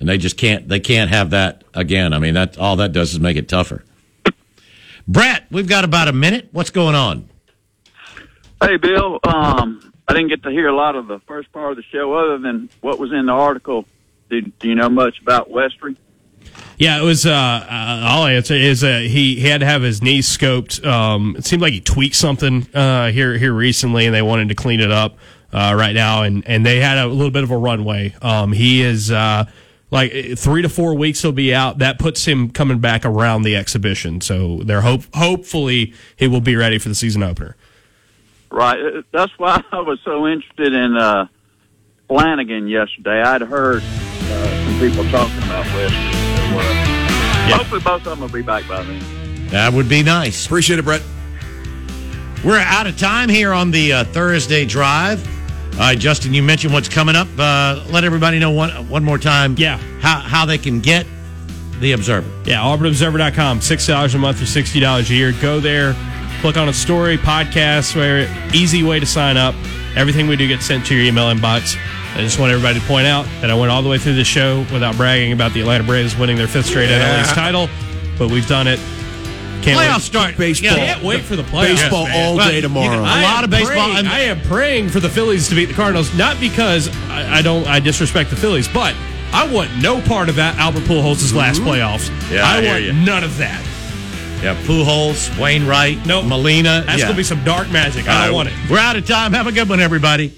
Speaker 1: and they just can't. They can't have that again. I mean, that all that does is make it tougher. Brett, we've got about a minute. What's going on?
Speaker 12: Hey, Bill. Um, I didn't get to hear a lot of the first part of the show, other than what was in the article. Do, do you know much about Westry?
Speaker 3: Yeah, it was. Uh, uh, I'll answer. Is uh, he he had to have his knees scoped? Um, it seemed like he tweaked something uh, here here recently, and they wanted to clean it up uh, right now. And and they had a little bit of a runway. Um, he is uh, like three to four weeks. He'll be out. That puts him coming back around the exhibition. So they're hope hopefully he will be ready for the season opener.
Speaker 12: Right. Uh, That's why I was so interested in uh, Flanigan yesterday. I'd heard some people talking about Westry. So, uh, Hopefully, both of them will be back by then.
Speaker 1: That would be nice.
Speaker 2: Appreciate it, Brett.
Speaker 1: We're out of time here on the uh, Thursday drive. All right, Justin, you mentioned what's coming up. Uh, let everybody know one one more time.
Speaker 3: Yeah.
Speaker 1: how how they can get the Observer.
Speaker 3: Yeah, auburnobserver.com, $6 a month or $60 a year. Go there, click on a story, podcast, where easy way to sign up. Everything we do gets sent to your email inbox. I just want everybody to point out that I went all the way through the show without bragging about the Atlanta Braves winning their fifth straight NL East title, but we've done it. Can't
Speaker 1: Playoffs
Speaker 3: wait.
Speaker 1: start.
Speaker 2: Baseball.
Speaker 3: Can't wait for the playoffs.
Speaker 2: Baseball
Speaker 3: man.
Speaker 2: all
Speaker 1: Well,
Speaker 2: day
Speaker 1: you
Speaker 2: tomorrow.
Speaker 1: a lot of baseball.
Speaker 3: praying-
Speaker 1: I'm-
Speaker 3: praying for the Phillies to beat the Cardinals, not because I, I don't I disrespect the Phillies, but I want no part of that Albert Pujols' last mm-hmm. playoffs.
Speaker 1: Yeah, I
Speaker 3: I,
Speaker 1: hear
Speaker 3: want
Speaker 1: ya.
Speaker 3: none of that.
Speaker 1: Yeah, Pujols, Wainwright,
Speaker 3: Nope.
Speaker 1: Molina.
Speaker 3: That's
Speaker 1: yeah.
Speaker 3: gonna be some dark magic. I
Speaker 1: uh,
Speaker 3: don't
Speaker 1: right,
Speaker 3: want it.
Speaker 1: We're out of time. Have a good one, everybody.